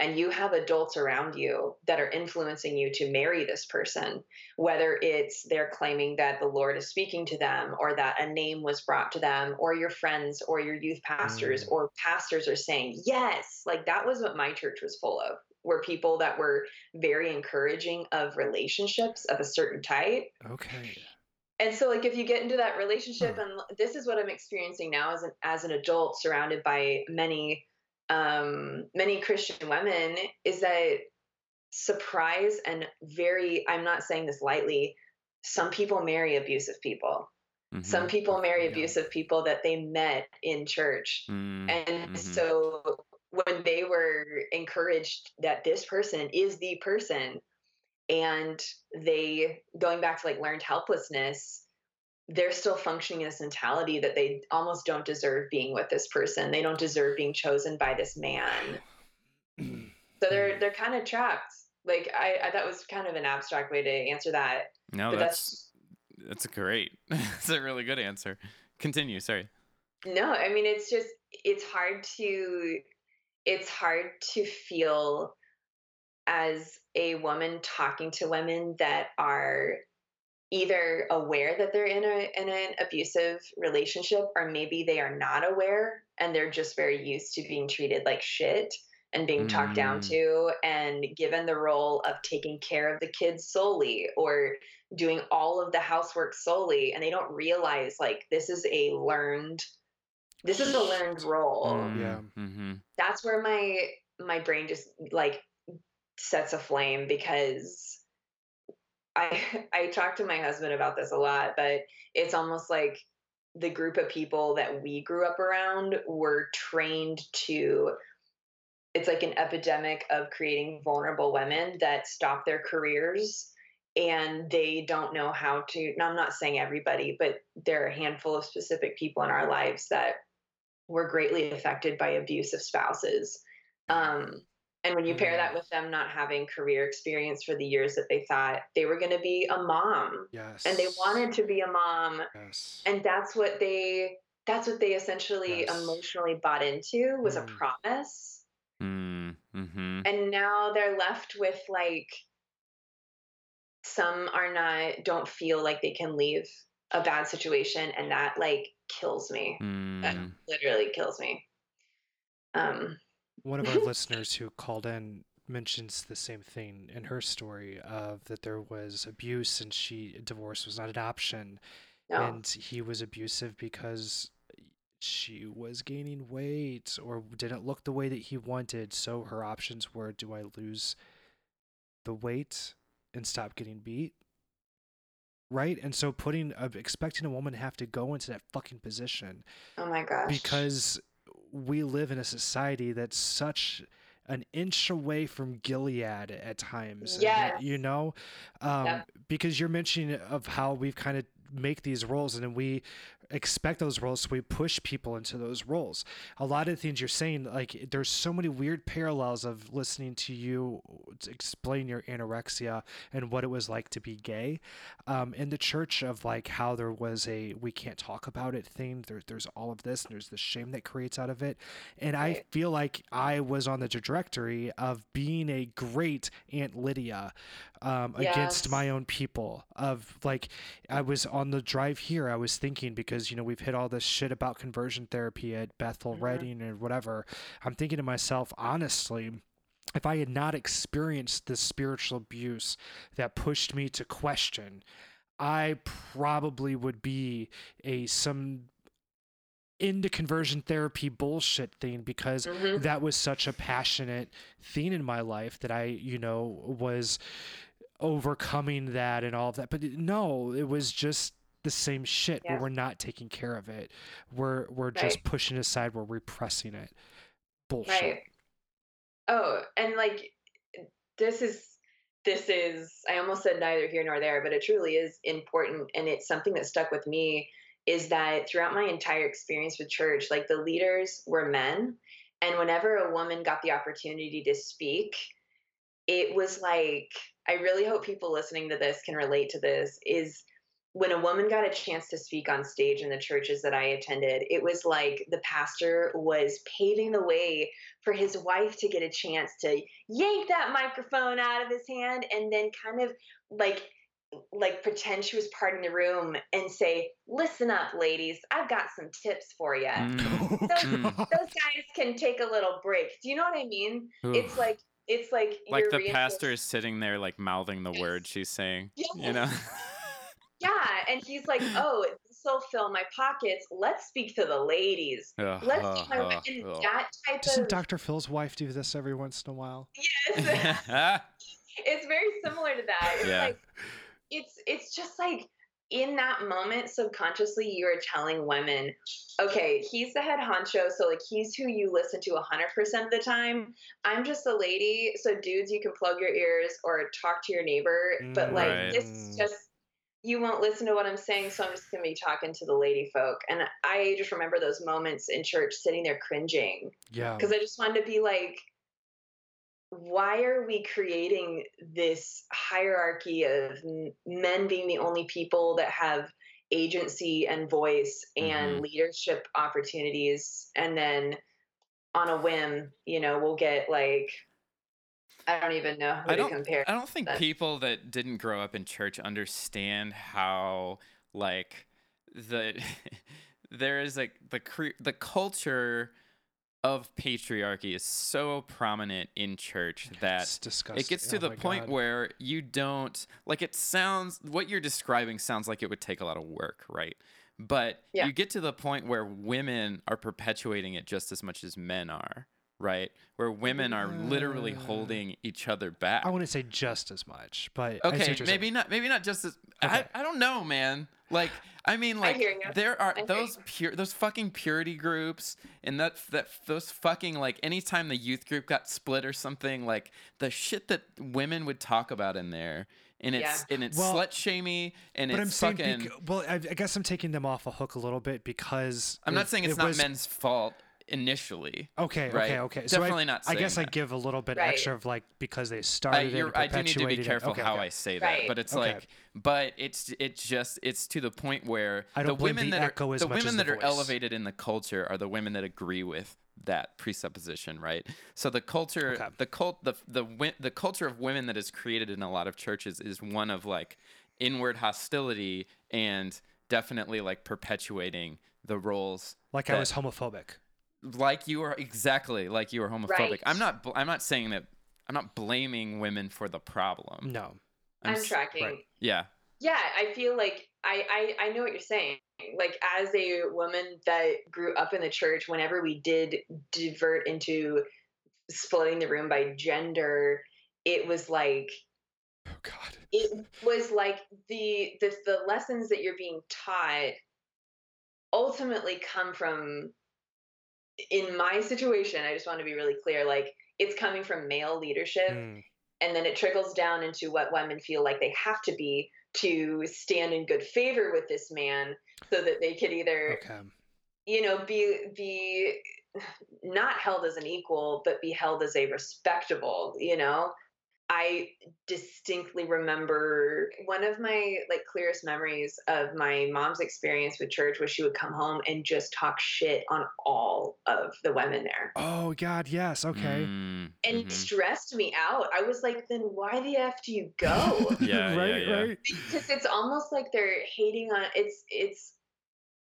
and you have adults around you that are influencing you to marry this person, whether it's they're claiming that the Lord is speaking to them or that a name was brought to them, or your friends or your youth pastors Mm. or pastors are saying, yes, like that was what my church was full of. Were people that were very encouraging of relationships of a certain type Okay. and so like if you get into that relationship Huh. and this is what i'm experiencing now as an as an adult surrounded by many um many christian women is that surprise and very i'm not saying this lightly some people marry abusive people some Mhm. people marry Yeah. abusive people that they met in church Mm, and mhm. so when they were encouraged that this person is the person and they going back to like learned helplessness, they're still functioning in this mentality that they almost don't deserve being with this person. They don't deserve being chosen by this man. So they're hmm. they're kind of trapped. Like I, I that was kind of an abstract way to answer that. no, but that's that's great. that's a really good answer. Continue. Sorry. No, I mean it's just it's hard to it's hard to feel as a woman talking to women that are either aware that they're in a in an abusive relationship or maybe they are not aware and they're just very used to being treated like shit and being talked down Mm. to and given the role of taking care of the kids solely or doing all of the housework solely and they don't realize like this is a learned this is a learned role Yeah. Mm-hmm. that's where my my brain just like sets aflame because I I talk to my husband about this a lot, but it's almost like the group of people that we grew up around were trained to it's like an epidemic of creating vulnerable women that stop their careers and they don't know how to now i'm not saying everybody but there are a handful of specific people in our lives that were greatly affected by abusive spouses. Um, and when you pair that with them not having career experience for the years that they thought they were going to be a mom Yes. and they wanted to be a mom Yes. and that's what they that's what they essentially Yes. emotionally bought into was Mm. a promise Mm-hmm. and now they're left with like some are not don't feel like they can leave a bad situation and that like kills me that Mm. literally kills me um One of our listeners who called in mentions the same thing in her story of that there was abuse and she divorce was not an option. No and he was abusive because she was gaining weight or didn't look the way that he wanted. So her options were do i lose the weight and stop getting beat? Right? And so putting uh, expecting a woman to have to go into that fucking position oh my gosh. because we live in a society that's such an inch away from Gilead at times. Yes. You know, um, Yep. because you're mentioning of how we've kind of make these roles and then we expect those roles so we push people into those roles. A lot of things you're saying like there's so many weird parallels of listening to you to explain your anorexia and what it was like to be gay. Um, in the church of like how there was a we can't talk about it thing there, there's all of this and there's the shame that creates out of it. And i feel like i was on the trajectory of being a great aunt lydia um, against my own people of like i was on the drive here i was thinking because you know we've hit all this shit about conversion therapy at bethel Mhm. Redding or whatever i'm thinking to myself honestly if I had not experienced the spiritual abuse that pushed me to question, I probably would be a some into conversion therapy bullshit thing because Mhm. that was such a passionate thing in my life that I, you know, was overcoming that and all of that. But no, it was just the same shit where Yeah. we're not taking care of it. We're we're just pushing aside, we're repressing it. Bullshit. Right. Oh, and like this is this is I almost said neither here nor there, but it truly is important and it's something that stuck with me is that throughout my entire experience with church, like the leaders were men and whenever a woman got the opportunity to speak, it was like I really hope people listening to this can relate to this is when a woman got a chance to speak on stage in the churches that I attended, it was like the pastor was paving the way for his wife to get a chance to yank that microphone out of his hand and then kind of like like pretend she was parting the room and say, "Listen up, ladies. I've got some tips for you. Mm. Those, those guys can take a little break." Do you know what I mean? It's like it's like like the pastor is sitting there like mouthing the Yes. words she's saying. You know? Yeah, and he's like, "Oh, this will fill my pockets. Let's speak to the ladies. Ugh, Let's ugh, my ugh, and ugh. that type Doesn't of Dr. Phil's wife do this every once in a while? yes, it's very similar to that. It's Yeah. like it's it's just like in that moment subconsciously you are telling women okay he's the head honcho so like he's who you listen to 100% of the time i'm just a lady so dudes you can plug your ears or talk to your neighbor mm, but like Right. this is just you won't listen to what i'm saying so i'm just going to be talking to the lady folk and i just remember those moments in church sitting there cringing Yeah. because I just wanted to be like, why are we creating this hierarchy of men being the only people that have agency and voice and Mhm. leadership opportunities? And then on a whim, you know, we'll get like, I don't even know I to don't compare. I don't think that. people that didn't grow up in church understand how like the there is like the cre- the culture of patriarchy is so prominent in church that it gets to Oh the point God. where you don't like it sounds what you're describing sounds like it would take a lot of work right but Yeah. you get to the point where women are perpetuating it just as much as men are right where women are literally holding each other back I wouldn't say just as much, but I see okay what you're maybe saying. not maybe not just as Okay. I, I don't know man like i mean like hear ya. there are I hear those ya. pure those fucking purity groups and that that those fucking like anytime the youth group got split or something like the shit that women would talk about in there and it's and it's Well, slut shamey and But I'm it's saying, fucking bec- well, I, I guess I'm taking them off a hook a little bit because i'm not saying it's it not was- men's fault initially Okay, right? okay, okay. So Definitely I, not I guess saying I give a little bit Right. extra of like because they I, started it, you're, and I do need to be perpetuated it. careful Okay, how okay. I say that, Right. but it's Okay. like, but it's it's just it's to the point where I the don't blame women the that echo are as the much as women the that are elevated in the culture are the women that agree with that presupposition, right? So the culture, Okay. the cult, the the wi- the culture of women that is created in a lot of churches is one of like inward hostility and definitely like perpetuating the roles Like I was homophobic. Like you are exactly like you are homophobic. Right. I'm not. bl- I'm not saying that. I'm not blaming women for the problem. No. I'm, s- tracking. right. Yeah. Yeah, I feel like I, I I know what you're saying. Like as a woman that grew up in the church, whenever we did divert into splitting the room by gender, it was like Oh God. it was like the the the lessons that you're being taught ultimately come from in my situation, I just want to be really clear, like it's coming from male leadership Mm, and then it trickles down into what women feel like they have to be to stand in good favor with this man so that they could either okay. you know be be not held as an equal but be held as a respectable you know i distinctly remember one of my like clearest memories of my mom's experience with church was she would come home and just talk shit on all of the women there Oh God. Yes. Okay. Mm, and it mhm. stressed me out i was like then why the f do you go Yeah, yeah, right. yeah. Right. because it's almost like they're hating on it's it's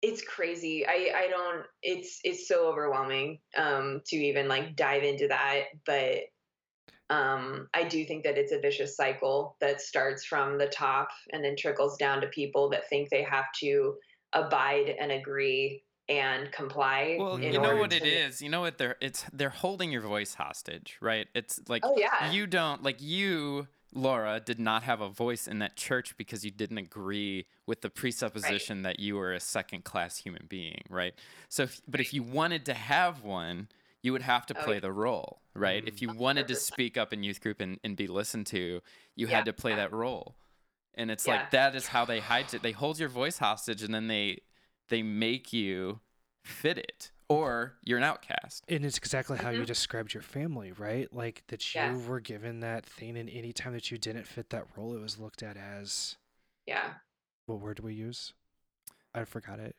it's crazy i i don't it's it's so overwhelming um to even like dive into that but um i do think that it's a vicious cycle that starts from the top and then trickles down to people that think they have to abide and agree and comply Well, you know what it is. You know what they're it's they're holding your voice hostage, right? It's like oh yeah you don't like you Laura did not have a voice in that church because you didn't agree with the presupposition that you were a second class human being, right? So if, but if you wanted to have one, you would have to Oh, play yeah. the role, right? If you wanted to speak up in youth group and, and be listened to, you Yeah. had to play that role. And it's Yeah. like that is how they hide it. They hold your voice hostage and then they they make you fit it or you're an outcast. And it's exactly how you Mhm. described your family, right? Like that you Yes. were given that thing, and any time that you didn't fit that role, it was looked at as yeah what word do we use? I forgot it.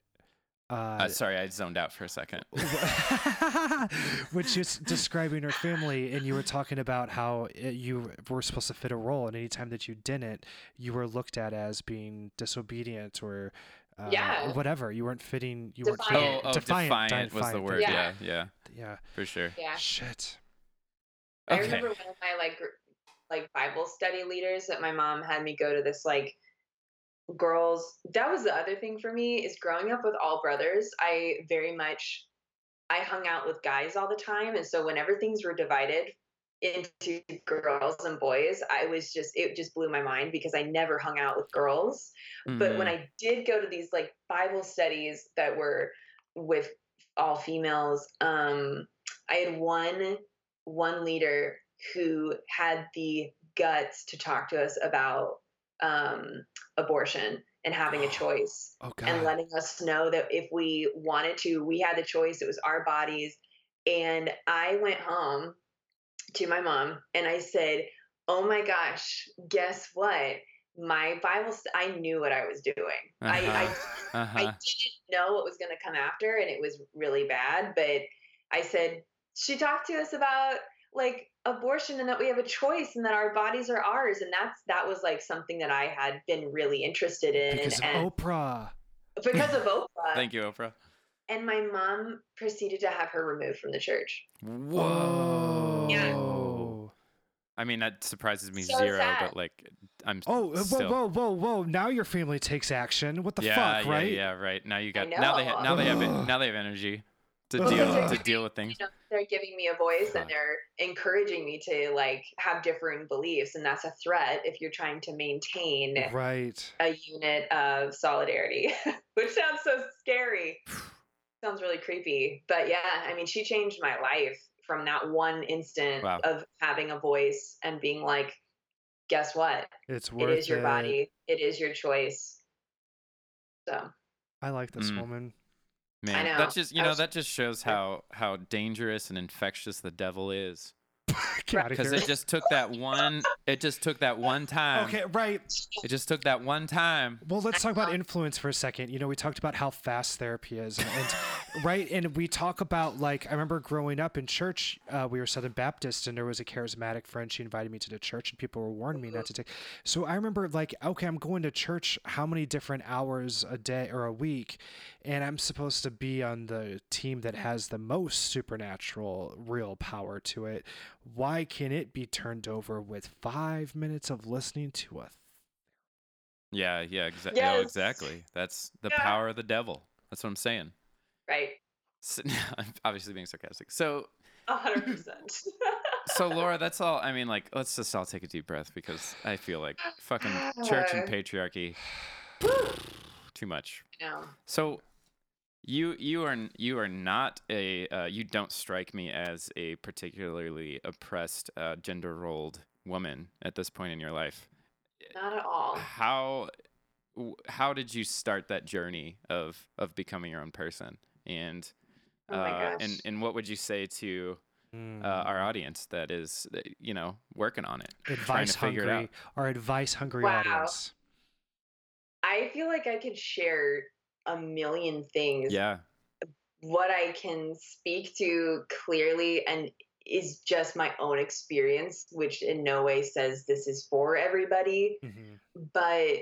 Uh, sorry, I zoned out for a second. which is describing her family, and you were talking about how you were supposed to fit a role, and anytime that you didn't, you were looked at as being disobedient or uh, Yeah. whatever. You weren't fitting. You Defiant. weren't oh, oh, defiant, defiant, was the word. Yeah. Yeah, yeah, Yeah. for sure. Yeah. Shit. I remember one of my like like Bible study leaders that my mom had me go to this like girls that was the other thing for me is growing up with all brothers I very much I hung out with guys all the time and so whenever things were divided into girls and boys I was just it just blew my mind because I never hung out with girls. But when Mm, I did go to these like Bible studies that were with all females, um, I had one one leader who had the guts to talk to us about um, abortion and having a choice Oh and letting us know that if we wanted to, we had the choice. It was our bodies. And I went home to my mom and I said, "Oh my gosh, guess what? My Bible. St- I knew what I was doing. I, I uh-huh, uh-huh. I didn't know what was going to come after, and it was really bad. But I said, she talked to us about like abortion and that we have a choice and that our bodies are ours. And that's that was like something that I had been really interested in. because of Oprah. because of Oprah. Thank you, Oprah. And my mom proceeded to have her removed from the church. Whoa. Yeah. I mean, that surprises me So zero, sad. but like, I'm Oh, whoa, still. whoa, whoa, whoa! Now your family takes action. What the yeah, fuck, yeah, right? yeah, right. Now you got now they ha- now they have know. now they have energy to deal to deal with things. You know, they're giving me a voice Fuck. and they're encouraging me to like have differing beliefs, and that's a threat if you're trying to maintain Right. a unit of solidarity, which sounds so scary. sounds really creepy. But yeah, I mean, she changed my life from that one instant Wow. of having a voice and being like, guess what? It's It worth is your it. body, it is your choice. So, I like this Mm. woman. Man, know. that just you I know was- that just shows how how dangerous and infectious the devil is. Get out of Because it just took that one. It just took that one time. okay, right. It just took that one time. Well, let's talk about influence for a second. You know, we talked about how fast therapy is, and, and right, and we talk about like I remember growing up in church. Uh, we were Southern Baptist, and there was a charismatic friend. She invited me to the church, and people were warning me not to take. So I remember like, okay, I'm going to church. How many different hours a day or a week? And I'm supposed to be on the team that has the most supernatural, real power to it. Why can it be turned over with five minutes of listening to a Yeah, yeah, exa- Yes. no, exactly. That's the Yeah. power of the devil. That's what I'm saying. Right. So, I'm obviously being sarcastic. So, A hundred percent. so Laura, that's all. I mean, like, let's just all take a deep breath because I feel like fucking church and patriarchy, too much. No. So, you you are you are not a uh, you don't strike me as a particularly oppressed uh, gender rolled woman at this point in your life. Not at all. How how did you start that journey of of becoming your own person and Oh uh, gosh. and and what would you say to Mm. uh, our audience that is uh, you know working on it trying advice to figure it out our advice hungry Wow. audience I feel like I could share a million things. yeah What I can speak to clearly and is just my own experience, which in no way says this is for everybody. But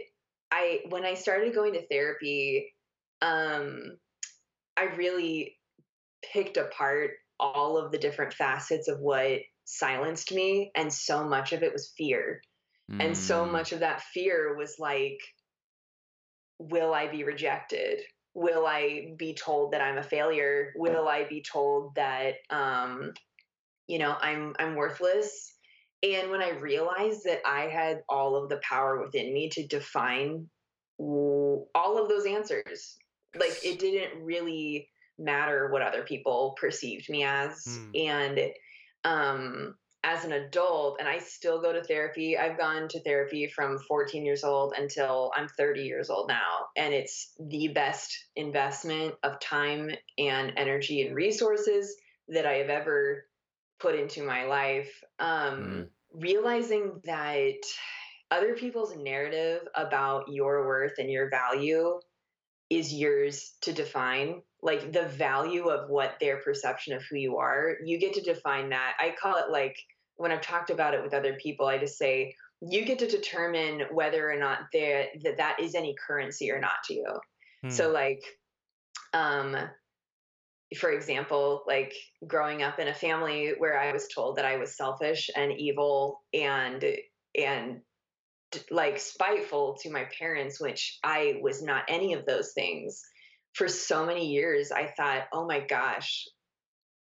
I, when I started going to therapy, um, I really picked apart all of the different facets of what silenced me, and so much of it was fear. And so Mm, much of that fear was like, will I be rejected? Will I be told that I'm a failure? Will I be told that um, you know, I'm I'm worthless? And when I realized that I had all of the power within me to define all of those answers, like it didn't really matter what other people perceived me as. Hmm. And um as an adult, and I still go to therapy. I've gone to therapy from 14 years old until I'm 30 years old now. And it's the best investment of time and energy and resources that I have ever put into my life. Um, Realizing that other people's narrative about your worth and your value is yours to define. Like the value of what their perception of who you are, you get to define that. I call it like when I've talked about it with other people, I just say you get to determine whether or not there that that is any currency or not to you. Hmm. So like um for example, like growing up in a family where I was told that I was selfish and evil and and like spiteful to my parents, which I was not any of those things. For so many years, I thought, oh my gosh,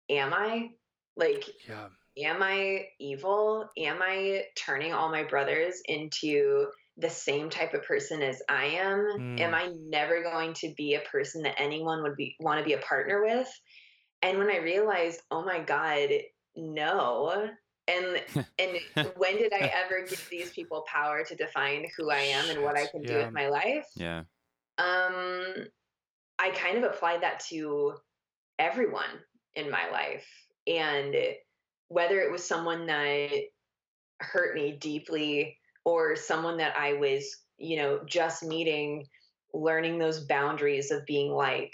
am I? Like, yeah. am I evil? Am I turning all my brothers into the same type of person as I am? Mm. Am I never going to be a person that anyone would be want to be a partner with? And when I realized, oh my God, no. And and when did I ever give these people power to define who I am and what I can do Yeah. with my life? Yeah. Um I kind of applied that to everyone in my life. And whether it was someone that hurt me deeply or someone that I was, you know, just meeting, learning those boundaries of being like,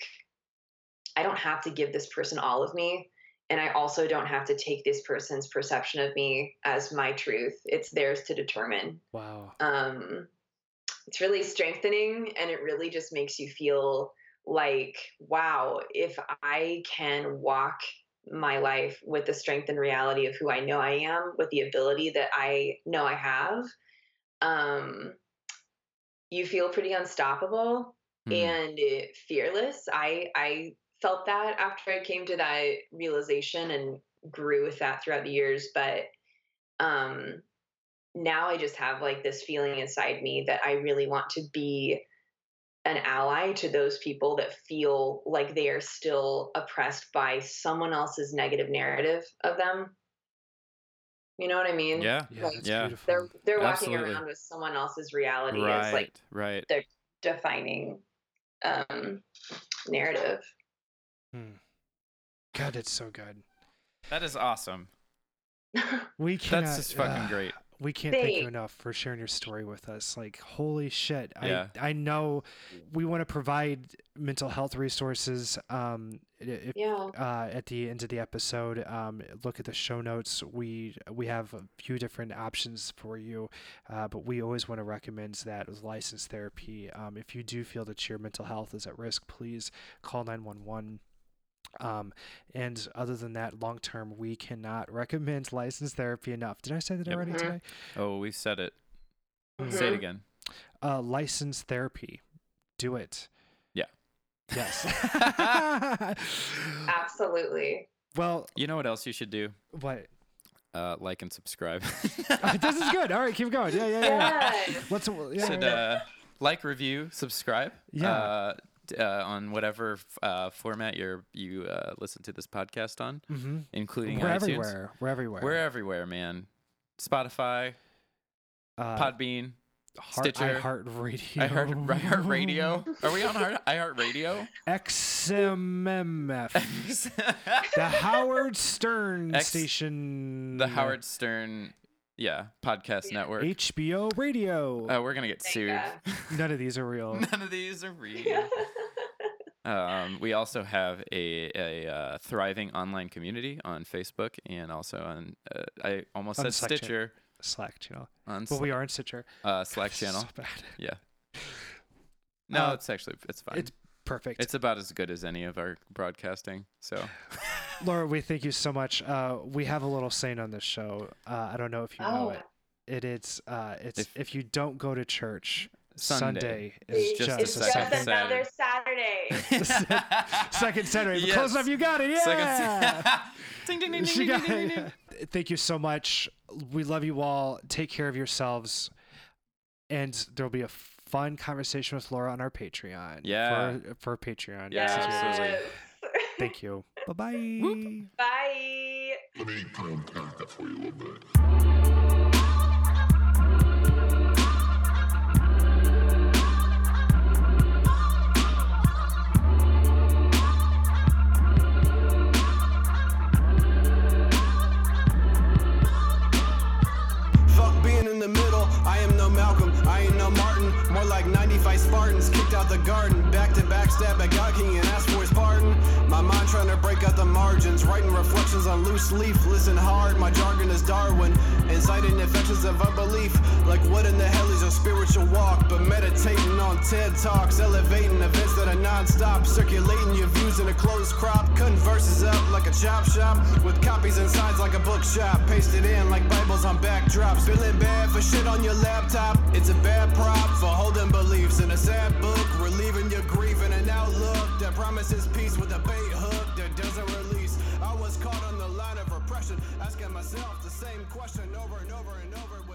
I don't have to give this person all of me. And I also don't have to take this person's perception of me as my truth. It's theirs to determine. Wow. Um, it's really strengthening and it really just makes you feel like, wow, if I can walk my life with the strength and reality of who I know I am, with the ability that I know I have, um, you feel pretty unstoppable Mm. and fearless. I I felt that after I came to that realization and grew with that throughout the years, but um now I just have like this feeling inside me that I really want to be an ally to those people that feel like they are still oppressed by someone else's negative narrative of them. You know what I mean? Yeah. Yeah, Like, that's Yeah. They're they're walking Absolutely. around with someone else's reality Right. as like right. They're defining um narrative. Hmm. God, it's so good. That is awesome. We cannot. That's just fucking uh, great. We can't thank you enough for sharing your story with us. Like, holy shit! Yeah. I I know we want to provide mental health resources. Um, if, yeah. uh, at the end of the episode, um, look at the show notes. We we have a few different options for you, uh, but we always want to recommend that with licensed therapy. Um, if you do feel that your mental health is at risk, please call nine one one. Um, and other than that, long term, we cannot recommend licensed therapy enough. Did I say that Yep. already Mhm. today? Oh, we've said it. Say it Mhm. again. Uh, licensed therapy. Do it. Yeah. Yes. Absolutely. well, You know what else you should do? what? Uh, like and subscribe. this is good. All right, keep going. Yeah, yeah, yeah. Yes. Let's. Yeah, should yeah. uh, like, review, subscribe. Yeah. Uh, d- uh, on whatever uh, format you're you uh, listen to this podcast on, Mhm. including We're iTunes. everywhere. We're everywhere. We're everywhere, man. Spotify, uh, Podbean, Heart, Stitcher. iHeartRadio. I heart iHeartRadio. Are we on Heart, iHeartRadio? XMMF. the Howard Stern X- station. the Howard Stern, yeah, podcast Yeah. network. HBO Radio. Oh, we're gonna get Thank sued. God. None of these are real. None of these are real. Um, we also have a, a uh, thriving online community on Facebook and also on uh, I almost On said Slack chat. Stitcher Slack channel. on But Sla- we are in Stitcher. uh, Slack This is channel. so bad. Yeah. No, Uh, it's actually it's fine. It's perfect. It's about as good as any of our broadcasting. So Laura, we thank you so much. Uh, we have a little saying on this show. Uh, I don't know if you know Oh. it. It is. Uh, it's If- if, you don't go to church, Sunday Sunday, is is just just, it's a just second second. another Saturday. second Saturday. Yes. Close enough, you got it. Yeah. Second- ding, ding, ding, ding, got ding, ding, ding. it. Thank you so much. We love you all. Take care of yourselves. And there'll be a fun conversation with Laura on our Patreon. Yeah. For, for Patreon. Yeah, This absolutely. Yes. Thank you. Bye bye. Bye. Let me kind of unpack that for you a little bit. Fuck being in the middle, I am no Malcolm stab at God King and ask for his pardon. My mind trying to break out the margins, writing reflections on loose leaf. Listen hard, my jargon is Darwin. Inciting infections of unbelief. Like what in the hell is your spiritual walk? But meditating on TED Talks, elevating events that are non-stop, circulating your views in a closed crop. Cutting verses up like a chop shop, with copies and signs like a bookshop. Pasted in like Bibles on backdrops. Feeling bad for shit on your laptop. It's a bad prop for holding beliefs in a sad book, relieving your grief in an outlook that promises peace with a bait hook that doesn't release. I was caught on the line of repression, asking myself the same question over and over and over